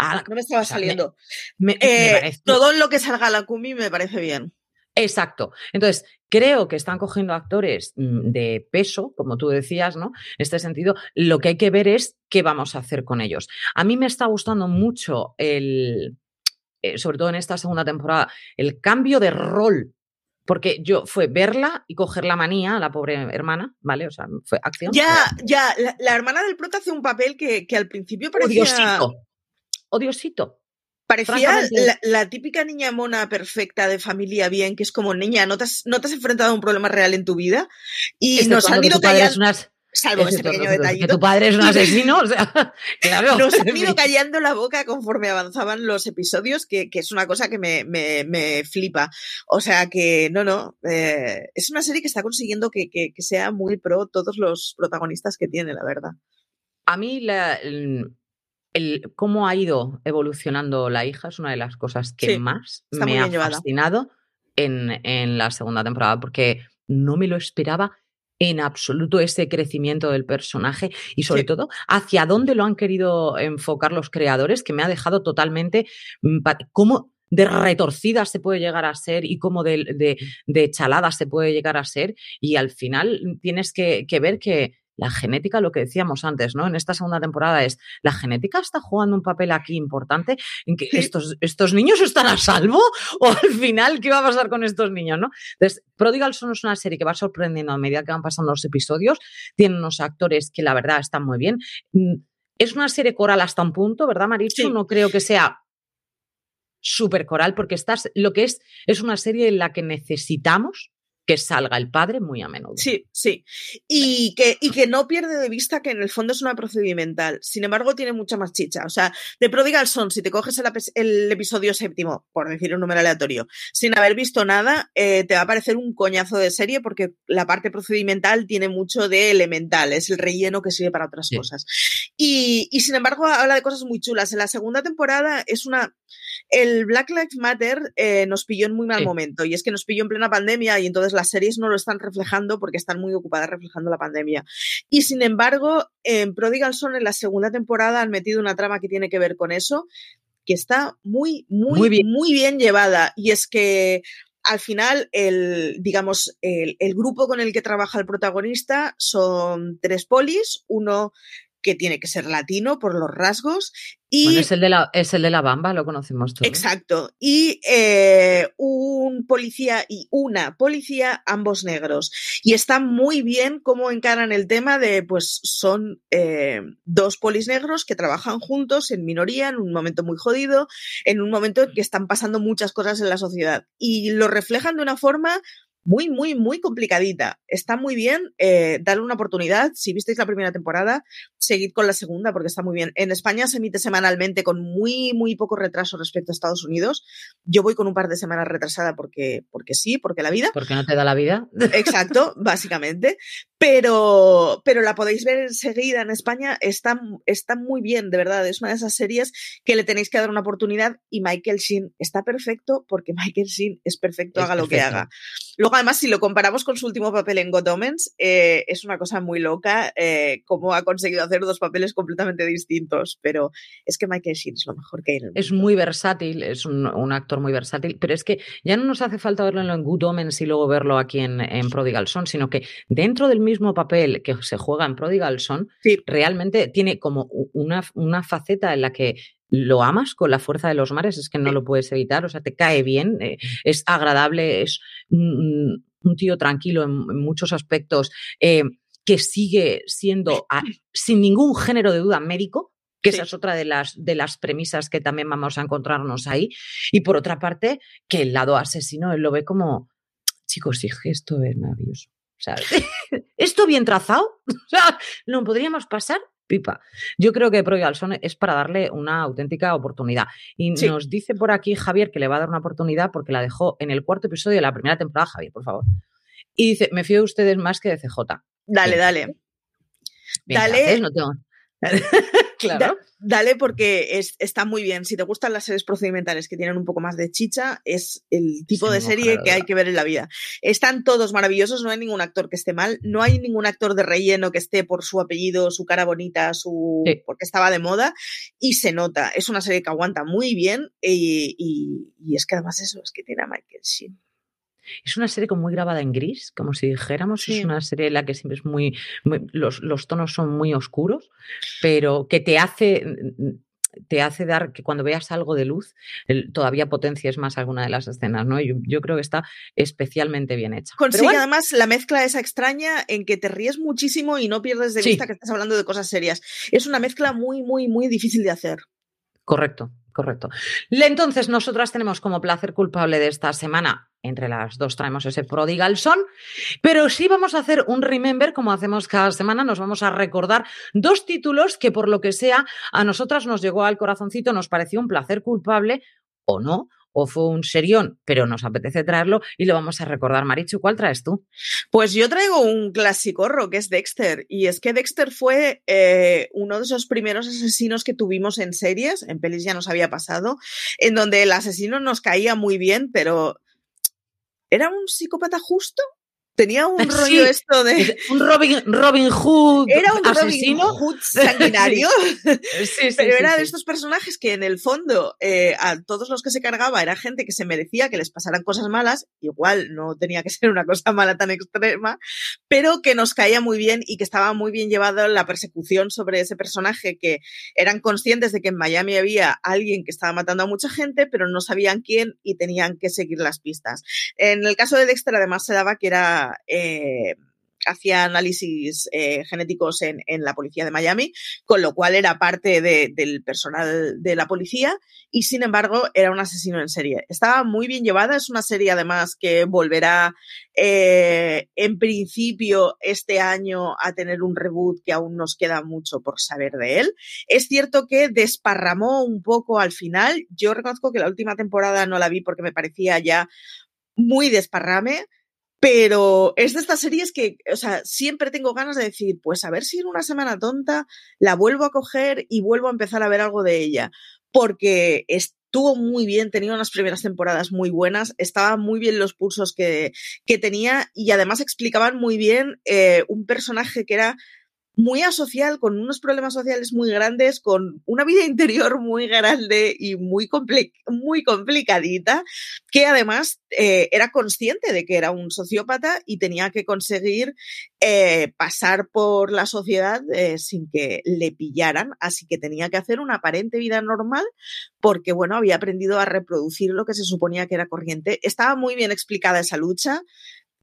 No me estaba saliendo. Me, me, eh, me parece... Todo lo que salga a la Cumming me parece bien. Exacto. Entonces, creo que están cogiendo actores mm, de peso, como tú decías, ¿no? En este sentido, lo que hay que ver es qué vamos a hacer con ellos. A mí me está gustando mucho el, eh, sobre todo en esta segunda temporada, el cambio de rol. Porque yo fue verla y coger la manía a la pobre hermana, ¿vale? O sea, fue acción. Ya, ya, la, la hermana del prota hace un papel que, que al principio parecía. Odiosito. Odiosito. Parecía la, la, típica niña mona perfecta de familia bien, que es como niña, no te has, no te has enfrentado a un problema real en tu vida y nos han ido callando. Salvo ese pequeño detalle. Que tu padre es un asesino, o sea, claro. Nos han ido callando la boca conforme avanzaban los episodios, que, que es una cosa que me, me, me, flipa. O sea que, no, no, eh, es una serie que está consiguiendo que, que, que sea muy pro todos los protagonistas que tiene, la verdad. A mí la, el, cómo ha ido evolucionando la hija es una de las cosas que sí, más me ha fascinado en, en, la segunda temporada, porque no me lo esperaba en absoluto ese crecimiento del personaje y sobre sí. todo hacia dónde lo han querido enfocar los creadores, que me ha dejado totalmente mm, cómo de retorcida se puede llegar a ser y cómo de, de, de chalada se puede llegar a ser y al final tienes que, que ver que la genética, lo que decíamos antes, ¿no? En esta segunda temporada es, ¿la genética está jugando un papel aquí importante? ¿En que estos, estos niños están a salvo? ¿O al final qué va a pasar con estos niños, no? Entonces, Prodigal Son es una serie que va sorprendiendo a medida que van pasando los episodios. Tiene unos actores que la verdad están muy bien. Es una serie coral hasta un punto, ¿verdad, Marichu? Sí. No creo que sea súper coral porque estás, lo que es, es una serie en la que necesitamos que salga el padre muy a menudo. Sí, sí. Y que, y que no pierde de vista que en el fondo es una procedimental. Sin embargo, tiene mucha más chicha. O sea, de Prodigal Son, si te coges el, el episodio séptimo, por decir un número aleatorio, sin haber visto nada, eh, te va a parecer un coñazo de serie porque la parte procedimental tiene mucho de elemental. Es el relleno que sirve para otras sí. cosas. Y, y sin embargo, habla de cosas muy chulas. En la segunda temporada es una. El Black Lives Matter eh, nos pilló en muy mal sí. momento. Y es que nos pilló en plena pandemia y entonces las series no lo están reflejando porque están muy ocupadas reflejando la pandemia. Y sin embargo, en Prodigal Son en la segunda temporada han metido una trama que tiene que ver con eso, que está muy, muy, muy bien, muy bien llevada. Y es que al final, el, digamos, el, el, grupo con el que trabaja el protagonista son tres polis, uno que tiene que ser latino por los rasgos. Y, bueno, es el, de la, es el de la Bamba, lo conocemos todos. Exacto. Y eh, un policía y una policía, ambos negros. Y está muy bien cómo encaran el tema de, pues son eh, dos polis negros que trabajan juntos en minoría, en un momento muy jodido, en un momento en que están pasando muchas cosas en la sociedad. Y lo reflejan de una forma muy, muy, muy complicadita. Está muy bien, eh, darle una oportunidad. Si visteis la primera temporada, seguid con la segunda porque está muy bien. En España se emite semanalmente con muy, muy poco retraso respecto a Estados Unidos. Yo voy con un par de semanas retrasada porque, porque sí, porque la vida. Porque no te da la vida. Exacto, básicamente. Pero, pero la podéis ver enseguida en España. Está, está muy bien, de verdad. Es una de esas series que le tenéis que dar una oportunidad y Michael Sheen está perfecto porque Michael Sheen es perfecto, haga lo que haga. Luego, además, si lo comparamos con su último papel en God Omens, eh, es una cosa muy loca eh, cómo ha conseguido hacer dos papeles completamente distintos, pero es que Michael Sheen es lo mejor que hay en el Es muy versátil, es un, un, actor muy versátil, pero es que ya no nos hace falta verlo en Good Omens y luego verlo aquí en, en Prodigal Son, sino que dentro del mismo papel que se juega en Prodigal Son, sí. realmente tiene como una, una faceta en la que lo amas con la fuerza de los mares, es que no lo puedes evitar, o sea, te cae bien, eh, es agradable, es un, un tío tranquilo en, en muchos aspectos, eh, que sigue siendo, a, sin ningún género de duda, médico, que sí. esa es otra de las, de las premisas que también vamos a encontrarnos ahí. Y por otra parte, que el lado asesino él lo ve como, chicos, sí, esto es maravilloso. O sea, esto bien trazado, o sea, lo podríamos pasar pipa. Yo creo que Pro Son es para darle una auténtica oportunidad. Y sí. nos dice por aquí Javier que le va a dar una oportunidad porque la dejó en el cuarto episodio de la primera temporada, Javier, por favor. Y dice, me fío de ustedes más que de CJ. Dale, dale. Bien, dale. No tengo... claro. Da, dale porque es, está muy bien. Si te gustan las series procedimentales que tienen un poco más de chicha, es el tipo sí, de serie que hay que ver en la vida. Están todos maravillosos, no hay ningún actor que esté mal, no hay ningún actor de relleno que esté por su apellido, su cara bonita, su sí. porque estaba de moda y se nota. Es una serie que aguanta muy bien y, y, y es que además eso es que tiene a Michael Sheen. Es una serie como muy grabada en gris, como si dijéramos. Sí. Es una serie en la que siempre es muy. muy los, los, tonos son muy oscuros, pero que te hace. Te hace dar que cuando veas algo de luz, el, todavía potencies más alguna de las escenas, ¿no? Yo, yo creo que está especialmente bien hecha. Consigue bueno, además la mezcla esa extraña en que te ríes muchísimo y no pierdes de vista que estás hablando de cosas serias. Es una mezcla muy, muy, muy difícil de hacer. Correcto, correcto. Entonces, nosotras tenemos como placer culpable de esta semana. Entre las dos traemos ese prodigal son, pero sí vamos a hacer un remember, como hacemos cada semana, nos vamos a recordar dos títulos que por lo que sea a nosotras nos llegó al corazoncito, nos pareció un placer culpable o no, o fue un serión, pero nos apetece traerlo y lo vamos a recordar. Marichu, ¿cuál traes tú? Pues yo traigo un clásico que es Dexter, y es que Dexter fue eh, uno de esos primeros asesinos que tuvimos en series, en pelis ya nos había pasado, en donde el asesino nos caía muy bien, pero ¿Era un psicópata justo? Tenía un rollo sí, esto de. Un Robin, Robin Hood. Era un asesino. Robin Hood sanguinario. sí, sí, Pero era de estos personajes que en el fondo eh, a todos los que se cargaba era gente que se merecía que les pasaran cosas malas. Igual no tenía que ser una cosa mala tan extrema, pero que nos caía muy bien y que estaba muy bien llevado la persecución sobre ese personaje que eran conscientes de que en Miami había alguien que estaba matando a mucha gente, pero no sabían quién y tenían que seguir las pistas. En el caso de Dexter, además, se daba que era eh, hacía análisis eh, genéticos en, la policía de Miami, con lo cual era parte de, del personal de la policía y sin embargo era un asesino en serie. Estaba muy bien llevada, es una serie además que volverá eh, en principio este año a tener un reboot que aún nos queda mucho por saber de él. Es cierto que desparramó un poco al final, yo reconozco que la última temporada no la vi porque me parecía ya muy desparrame, pero es de estas series que, o sea, siempre tengo ganas de decir, pues a ver si en una semana tonta la vuelvo a coger y vuelvo a empezar a ver algo de ella, porque estuvo muy bien, tenía unas primeras temporadas muy buenas, estaban muy bien los pulsos que, que tenía y además explicaban muy bien eh, un personaje que era muy asocial, con unos problemas sociales muy grandes, con una vida interior muy grande y muy, muy complicadita, que además eh, era consciente de que era un sociópata y tenía que conseguir eh, pasar por la sociedad eh, sin que le pillaran, así que tenía que hacer una aparente vida normal porque, bueno, había aprendido a reproducir lo que se suponía que era corriente. Estaba muy bien explicada esa lucha,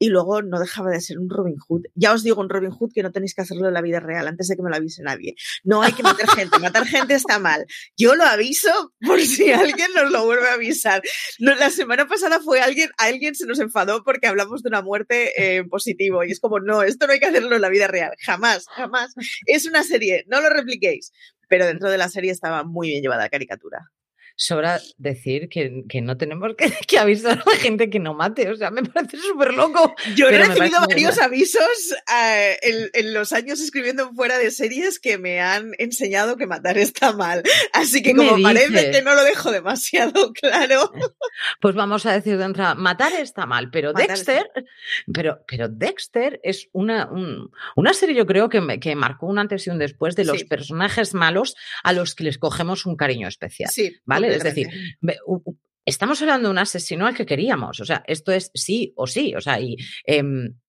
y luego no dejaba de ser un Robin Hood. Ya os digo, un Robin Hood que no tenéis que hacerlo en la vida real antes de que me lo avise nadie. No hay que matar gente, matar gente está mal. Yo lo aviso por si alguien nos lo vuelve a avisar. la semana pasada fue alguien, alguien se nos enfadó porque hablamos de una muerte eh, positivo y es como, no, esto no hay que hacerlo en la vida real, jamás, jamás. Es una serie, no lo repliquéis. Pero dentro de la serie estaba muy bien llevada la caricatura sobra decir que, que no tenemos que, que, avisar a la gente que no mate. O sea, me parece súper loco. Yo he recibido varios avisos uh, en, en, los años escribiendo fuera de series que me han enseñado que matar está mal. Así que como parece que no lo dejo demasiado claro. Pues vamos a decir de entrada, matar está mal, pero matar Dexter, está... pero, pero Dexter es una, un, una serie yo creo que, me, que marcó un antes y un después de los sí. personajes malos a los que les cogemos un cariño especial. Sí, ¿vale? Es decir, estamos hablando de un asesino al que queríamos. O sea, esto es sí o sí. O sea, y eh,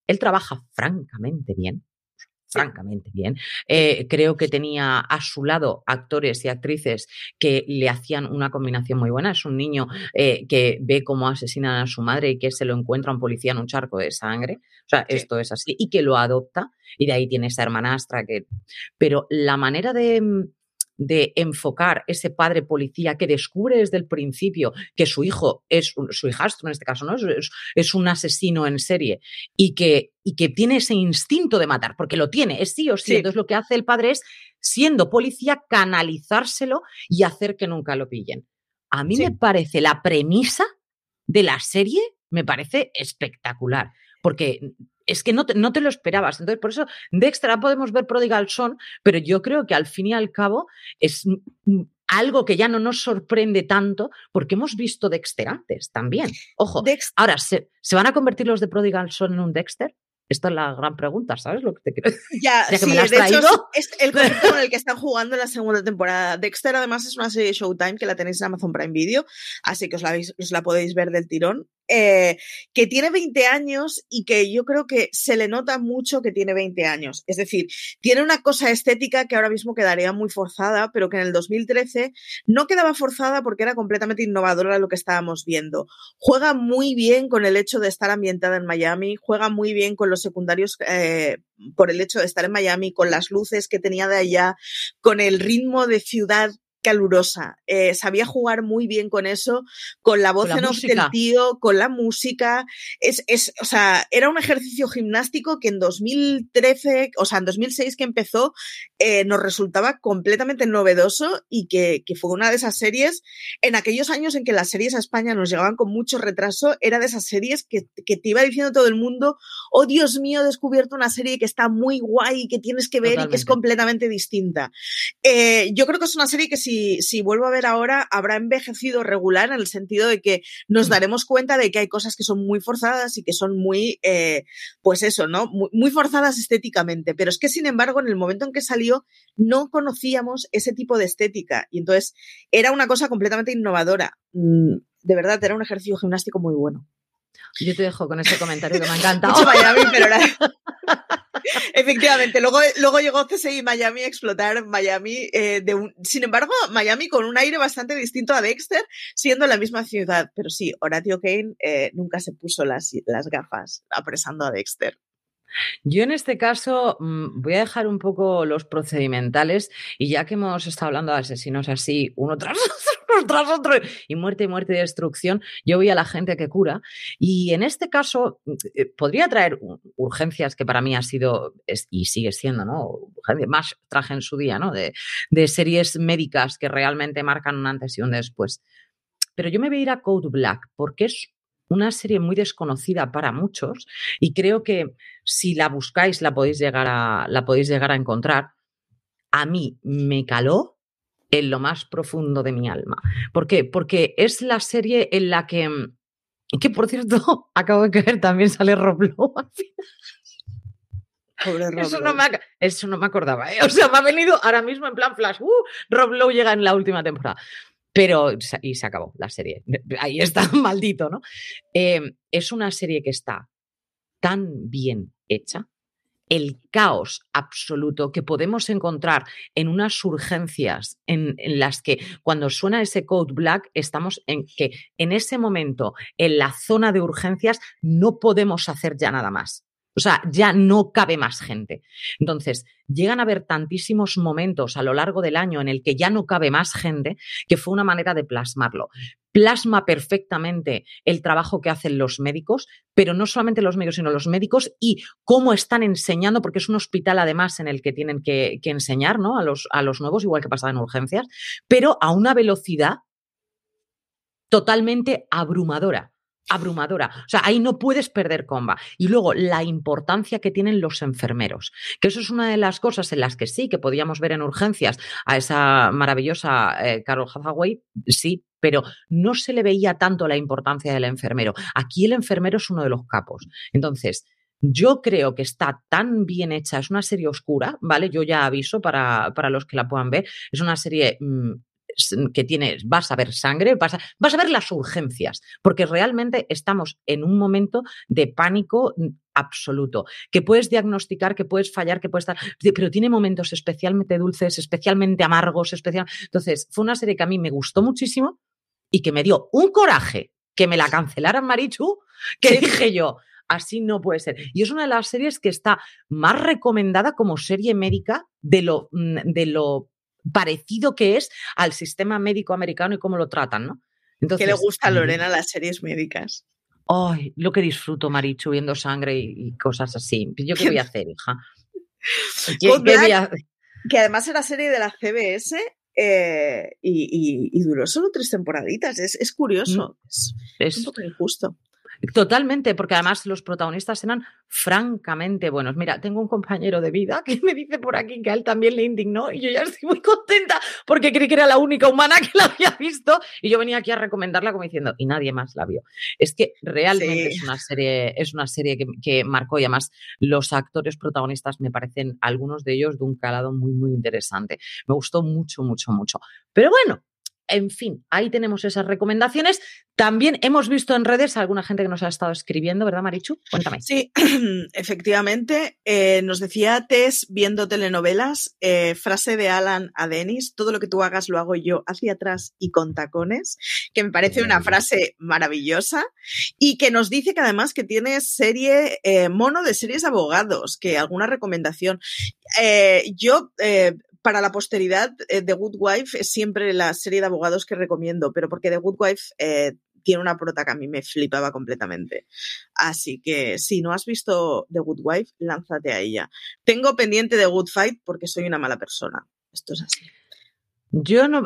él trabaja francamente bien. Francamente bien. Eh, creo que tenía a su lado actores y actrices que le hacían una combinación muy buena. Es un niño eh, que ve cómo asesinan a su madre y que se lo encuentra un policía en un charco de sangre. O sea, sí. esto es así. Y que lo adopta. Y de ahí tiene esa hermanastra que. Pero la manera de de enfocar ese padre policía que descubre desde el principio que su hijo es su hijastro en este caso, ¿no? Es, es, un asesino en serie y que, y que tiene ese instinto de matar, porque lo tiene, es sí o sí. sí. Entonces lo que hace el padre es, siendo policía, canalizárselo y hacer que nunca lo pillen. A mí sí. me parece la premisa de la serie, me parece espectacular, porque es que no te, no te, lo esperabas. Entonces, por eso, Dexter, ahora podemos ver Prodigal Son, pero yo creo que al fin y al cabo es algo que ya no nos sorprende tanto porque hemos visto Dexter antes también. Ojo, Dexter. ahora, ¿se, ¿se, van a convertir los de Prodigal Son en un Dexter? Esta es la gran pregunta, ¿sabes lo que te quiero decir? Ya, sí, me la has de traído. hecho es el concepto con el que están jugando en la segunda temporada. Dexter además es una serie de Showtime que la tenéis en Amazon Prime Video, así que os la, os la podéis ver del tirón. Eh, que tiene 20 años y que yo creo que se le nota mucho que tiene 20 años. Es decir, tiene una cosa estética que ahora mismo quedaría muy forzada, pero que en el 2013 no quedaba forzada porque era completamente innovadora lo que estábamos viendo. Juega muy bien con el hecho de estar ambientada en Miami, juega muy bien con los secundarios eh, por el hecho de estar en Miami, con las luces que tenía de allá, con el ritmo de ciudad calurosa. Eh, sabía jugar muy bien con eso, con la voz en off del tío, con la música. Es, es, o sea, era un ejercicio gimnástico que en 2013, o sea, en 2006 que empezó, eh, nos resultaba completamente novedoso y que, que, fue una de esas series, en aquellos años en que las series a España nos llegaban con mucho retraso, era de esas series que, que te iba diciendo todo el mundo, oh Dios mío, he descubierto una serie que está muy guay y que tienes que ver Totalmente. y que es completamente distinta. Eh, yo creo que es una serie que si si, si, vuelvo a ver ahora, habrá envejecido regular en el sentido de que nos daremos cuenta de que hay cosas que son muy forzadas y que son muy, eh, pues eso, ¿no? Muy, muy, forzadas estéticamente. Pero es que, sin embargo, en el momento en que salió, no conocíamos ese tipo de estética. Y entonces era una cosa completamente innovadora. Mm, de verdad, era un ejercicio gimnástico muy bueno. Yo te dejo con ese comentario que me ha encantado. Miami, pero era... Efectivamente, luego, luego llegó CSI Miami a explotar Miami. Eh, de un, sin embargo, Miami con un aire bastante distinto a Dexter, siendo la misma ciudad. Pero sí, Horatio Kane eh, nunca se puso las, las gafas apresando a Dexter. Yo en este caso mmm, voy a dejar un poco los procedimentales y ya que hemos estado hablando de asesinos así, uno tras otro, tras otro, y muerte, muerte y destrucción, yo voy a la gente que cura. Y en este caso eh, podría traer urgencias que para mí ha sido es, y sigue siendo, ¿no? Más traje en su día, ¿no? De, de series médicas que realmente marcan un antes y un después. Pero yo me voy a ir a Code Black porque es una serie muy desconocida para muchos y creo que si la buscáis la podéis llegar a, la podéis llegar a encontrar. A mí me caló en lo más profundo de mi alma. ¿Por qué? Porque es la serie en la que, que por cierto, acabo de caer, también sale Rob Lowe al final. eso, no me, eso no me acordaba, ¿eh? O sea, me ha venido ahora mismo en plan flash. Uh, Rob Lowe llega en la última temporada. Pero, y se acabó la serie. Ahí está, maldito, ¿no? Eh, es una serie que está tan bien hecha, el caos absoluto que podemos encontrar en unas urgencias en, las que cuando suena ese code black estamos en que en ese momento en la zona de urgencias no podemos hacer ya nada más. O sea, ya no cabe más gente. Entonces, llegan a haber tantísimos momentos a lo largo del año en el que ya no cabe más gente que fue una manera de plasmarlo. Plasma perfectamente el trabajo que hacen los médicos, pero no solamente los médicos, sino los médicos y cómo están enseñando, porque es un hospital además en el que tienen que, enseñar ¿no? a, los, a los nuevos, igual que pasaba en urgencias, pero a una velocidad totalmente abrumadora abrumadora. O sea, ahí no puedes perder comba. Y luego la importancia que tienen los enfermeros, que eso es una de las cosas en las que sí, que podíamos ver en urgencias a esa maravillosa eh, Carol Hathaway, sí, pero no se le veía tanto la importancia del enfermero. Aquí el enfermero es uno de los capos. Entonces, yo creo que está tan bien hecha, es una serie oscura, ¿vale? Yo ya aviso para, para los que la puedan ver, es una serie mm, que tienes, vas a ver sangre, vas a, vas a ver las urgencias, porque realmente estamos en un momento de pánico absoluto, que puedes diagnosticar, que puedes fallar, que puedes estar, pero tiene momentos especialmente dulces, especialmente amargos, especial. Entonces, fue una serie que a mí me gustó muchísimo y que me dio un coraje que me la cancelaran Marichu, que dije yo, así no puede ser. Y es una de las series que está más recomendada como serie médica de lo, mm, de lo parecido que es al sistema médico americano y cómo lo tratan, ¿no? Entonces, ¿Qué le gusta a Lorena las series médicas? Ay, lo que disfruto, Marichu, viendo sangre y, cosas así. ¿Yo qué voy a hacer, hija? Que además era serie de la CBS eh, y, duró solo tres temporaditas. Es, curioso. Mm. Es, es, un poco injusto. Totalmente, porque además los protagonistas eran francamente buenos. Mira, tengo un compañero de vida que me dice por aquí que a él también le indignó y yo ya estoy muy contenta porque creí que era la única humana que la había visto y yo venía aquí a recomendarla como diciendo y nadie más la vio. Es que realmente es una serie, es una serie que, que marcó y además los actores protagonistas me parecen algunos de ellos de un calado muy, muy interesante. Me gustó mucho, mucho, mucho. Pero bueno, en fin, ahí tenemos esas recomendaciones. También hemos visto en redes a alguna gente que nos ha estado escribiendo, ¿verdad, Marichu? Cuéntame. Sí, efectivamente. Eh, nos decía Tess viendo telenovelas, eh, frase de Alan a Denis, todo lo que tú hagas lo hago yo hacia atrás y con tacones, que me parece una frase maravillosa y que nos dice que además que tiene serie eh, mono de series abogados, que alguna recomendación. yo para la posteridad, eh, The Good Wife es siempre la serie de abogados que recomiendo, pero porque The Good Wife eh, tiene una prota que a mí me flipaba completamente. Así que si no has visto The Good Wife, lánzate a ella. Tengo pendiente The Good Fight porque soy una mala persona. Esto es así. Yo no,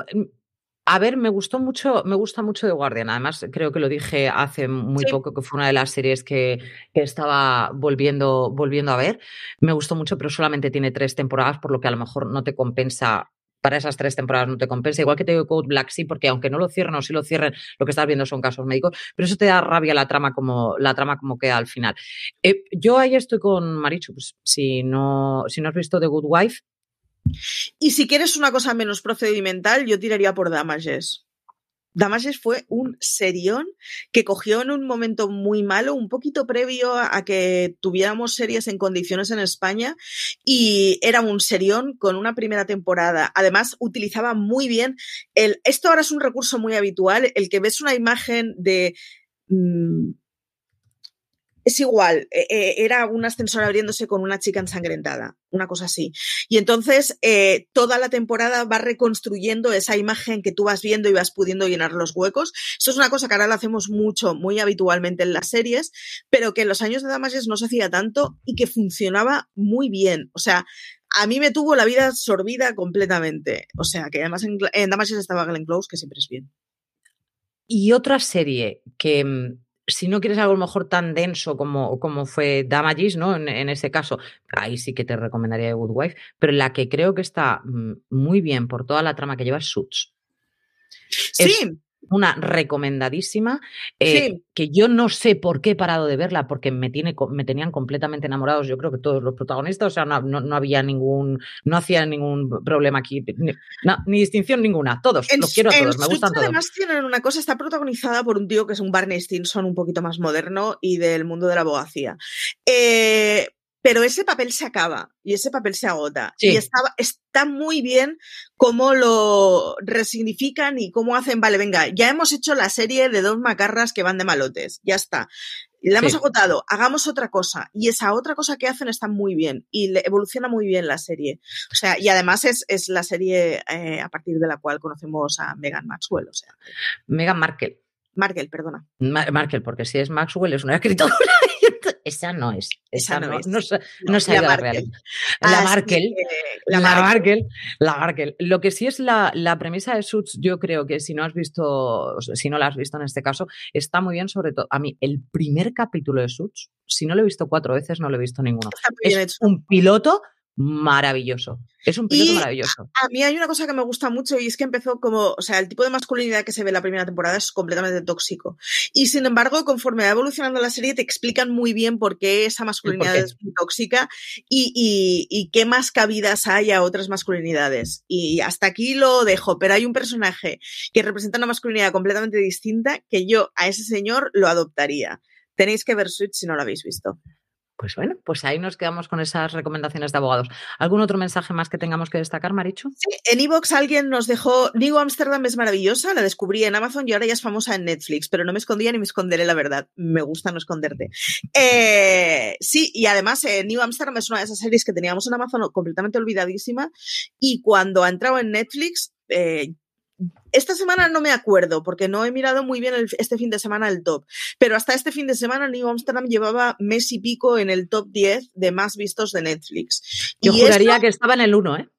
a ver, me gustó mucho, me gusta mucho The Guardian. Además, creo que lo dije hace muy poco, que fue una de las series que, estaba volviendo, volviendo a ver. Me gustó mucho, pero solamente tiene tres temporadas, por lo que a lo mejor no te compensa. Para esas tres temporadas no te compensa. Igual que te digo Code Black, sí, porque aunque no lo cierren o sí lo cierren, lo que estás viendo son casos médicos, pero eso te da rabia la trama como, la trama como queda al final. Eh, yo ahí estoy con Marichu. Pues, si, no, si no has visto The Good Wife, y si quieres una cosa menos procedimental, yo tiraría por Damages. Damages fue un serión que cogió en un momento muy malo, un poquito previo a que tuviéramos series en condiciones en España, y era un serión con una primera temporada. Además, utilizaba muy bien el. Esto ahora es un recurso muy habitual, el que ves una imagen de. Mm, es igual, eh, eh, era un ascensor abriéndose con una chica ensangrentada, una cosa así. Y entonces eh, toda la temporada va reconstruyendo esa imagen que tú vas viendo y vas pudiendo llenar los huecos. Eso es una cosa que ahora lo hacemos mucho, muy habitualmente en las series, pero que en los años de Damages no se hacía tanto y que funcionaba muy bien. O sea, a mí me tuvo la vida absorbida completamente. O sea, que además en, en Damages estaba Glenn Close, que siempre es bien. Y otra serie que mm, si no quieres algo a lo mejor tan denso como, como fue Damages, ¿no? En, ese caso, ahí sí que te recomendaría The Good Wife, pero la que creo que está mm, muy bien por toda la trama que lleva es Suits. Sí. Una recomendadísima, eh, que yo no sé por qué he parado de verla, porque me, tiene, me tenían completamente enamorados, yo creo que todos los protagonistas, o sea, no, había ningún, no hacía ningún problema aquí, ni, distinción ninguna, todos, los quiero a todos, me gustan todos. Además tienen una cosa, está protagonizada por un tío que es un Barney Stinson un poquito más moderno y del mundo de la abogacía. Eh, pero ese papel se acaba y ese papel se agota. Y está, está muy bien cómo lo resignifican y cómo hacen, vale, venga, ya hemos hecho la serie de dos macarras que van de malotes, ya está. La hemos agotado, hagamos otra cosa. Y esa otra cosa que hacen está muy bien y evoluciona muy bien la serie. O sea, y además es, es la serie eh, a partir de la cual conocemos a Megan Maxwell. O sea. Meghan Markle. Markle, perdona. Markle, porque si es Maxwell es una escritora. Esa no es. Esa, no, es. No, no, la, la realidad. La Markel. La, Markel. La Markel. Lo que sí es la, la, premisa de Suits, yo creo que si no has visto, si no la has visto en este caso, está muy bien, sobre todo. A mí, el primer capítulo de Suits, si no lo he visto cuatro veces, no lo he visto ninguno. Es un piloto maravilloso. Es un piloto maravilloso. A mí hay una cosa que me gusta mucho y es que empezó como, o sea, el tipo de masculinidad que se ve en la primera temporada es completamente tóxico. Y sin embargo, conforme va evolucionando la serie, te explican muy bien por qué esa masculinidad es tóxica y, y, qué más cabidas hay a otras masculinidades. Y hasta aquí lo dejo, pero hay un personaje que representa una masculinidad completamente distinta que yo a ese señor lo adoptaría. Tenéis que ver Switch si no lo habéis visto. Pues bueno, pues ahí nos quedamos con esas recomendaciones de abogados. ¿Algún otro mensaje más que tengamos que destacar, Marichu? Sí, en Evox alguien nos dejó, New Amsterdam es maravillosa, la descubrí en Amazon y ahora ya es famosa en Netflix, pero no me escondía ni me esconderé la verdad. Me gusta no esconderte. Eh, sí, y además eh, New Amsterdam es una de esas series que teníamos en Amazon completamente olvidadísima y cuando ha entrado en Netflix, eh, esta semana no me acuerdo porque no he mirado muy bien este fin de semana el top, pero hasta este fin de semana New Amsterdam llevaba mes y pico en el top 10 de más vistos de Netflix. Yo juraría que estaba en el 1, ¿eh?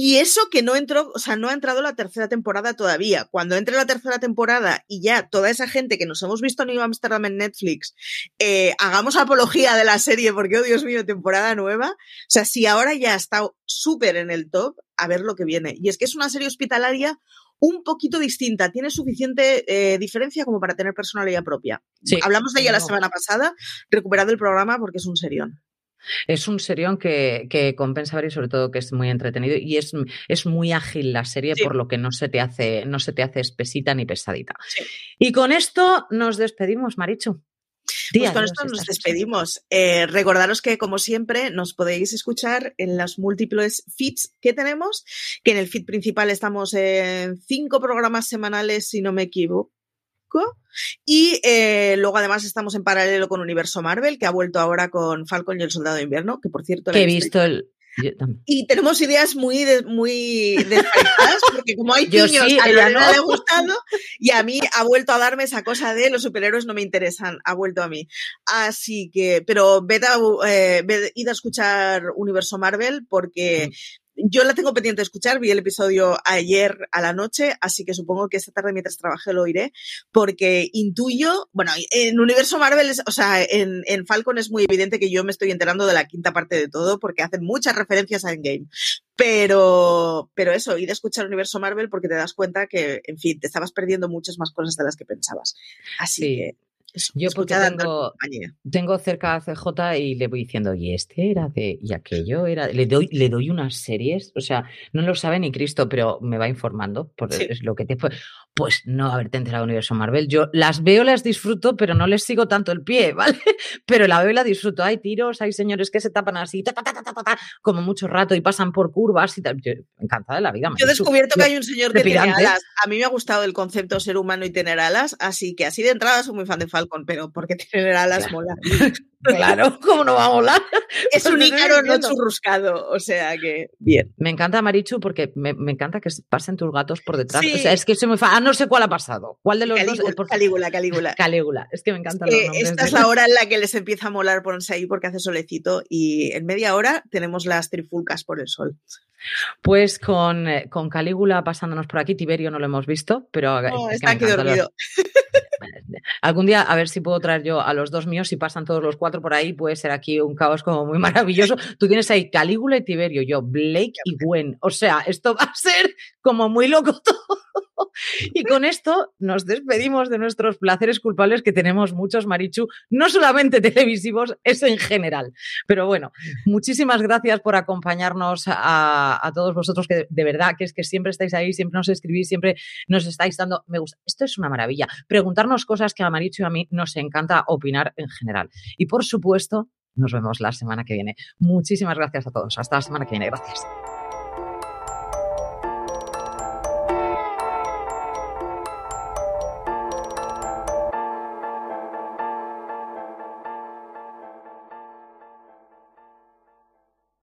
Y eso que no entró, o sea, no ha entrado la tercera temporada todavía. Cuando entre la tercera temporada y ya toda esa gente que nos hemos visto New Amsterdam en Netflix, eh, hagamos apología de la serie porque, oh Dios mío, temporada nueva. O sea, si ahora ya está súper en el top, a ver lo que viene. Y es que es una serie hospitalaria un poquito distinta, tiene suficiente eh, diferencia como para tener personalidad propia. Hablamos de ella la semana pasada, recuperado el programa porque es un serión. Es un serión que, que, compensa ver y sobre todo que es muy entretenido y es, es muy ágil la serie por lo que no se te hace, no se te hace espesita ni pesadita. Y con esto nos despedimos, Marichu. Pues con esto nos despedimos. Eh, recordaros que, como siempre, nos podéis escuchar en las múltiples feeds que tenemos, que en el feed principal estamos en cinco programas semanales, si no me equivoco. Y eh, luego además estamos en paralelo con Universo Marvel, que ha vuelto ahora con Falcon y el Soldado de Invierno, que por cierto... Que he visto el, y tenemos ideas muy, muy porque como hay niños, a Lorena no. le ha gustado y a mí ha vuelto a darme esa cosa de los superhéroes no me interesan, ha vuelto a mí. Así que, pero vete a, eh, id a escuchar Universo Marvel porque yo la tengo pendiente de escuchar, vi el episodio ayer a la noche, así que supongo que esta tarde mientras trabaje lo iré, porque intuyo, bueno, en Universo Marvel, o sea, en, en, Falcon es muy evidente que yo me estoy enterando de la quinta parte de todo, porque hacen muchas referencias a Endgame. Pero, pero eso, ir a escuchar Universo Marvel porque te das cuenta que, en fin, te estabas perdiendo muchas más cosas de las que pensabas. Así que yo porque tengo, tengo, cerca a CJ y le voy diciendo, y este era de, y aquello era, le doy, le doy unas series, o sea, no lo sabe ni Cristo, pero me va informando, por es lo que te pues no haberte enterado de Universo Marvel. Yo las veo, las disfruto, pero no les sigo tanto el pie, ¿vale? Pero la veo y la disfruto. Hay tiros, hay señores que se tapan así, como mucho rato y pasan por curvas y tal. Yo, encantada de la vida. Yo he descubierto que hay un señor que tiene alas. A mí me ha gustado el concepto ser humano y tener alas, así que así de entrada soy muy fan de Falcon, pero porque tener alas mola. Claro, ¿cómo no va a volar? Es un ícaro no churruscado, o sea que bien. Me encanta Marichu porque me, encanta que pasen tus gatos por detrás. O sea, es que soy muy fan. Ah, no sé cuál ha pasado. ¿Cuál de los dos? Por... Calígula, Calígula. Calígula. Es que me encanta. esta es la hora en la que les empieza a molar ponerse ahí porque hace solecito y en media hora tenemos las trifulcas por el sol. Pues con, eh, con Calígula pasándonos por aquí, Tiberio no lo hemos visto, pero está aquí dormido. Algún día a ver si puedo traer yo a los dos míos, si pasan todos los cuatro por ahí, puede ser aquí un caos como muy maravilloso. Tú tienes ahí Calígula y Tiberio, yo Blake y Gwen. O sea, esto va a ser como muy loco todo. y con esto nos despedimos de nuestros placeres culpables que tenemos muchos, Marichu, no solamente televisivos, es en general. Pero bueno, muchísimas gracias por acompañarnos a, todos vosotros, que de verdad que es que siempre estáis ahí, siempre nos escribís, siempre nos estáis dando, me gusta, esto es una maravilla, preguntarnos cosas que a Marichu y a mí nos encanta opinar en general. Y por supuesto, nos vemos la semana que viene. Muchísimas gracias a todos. Hasta la semana que viene. Gracias.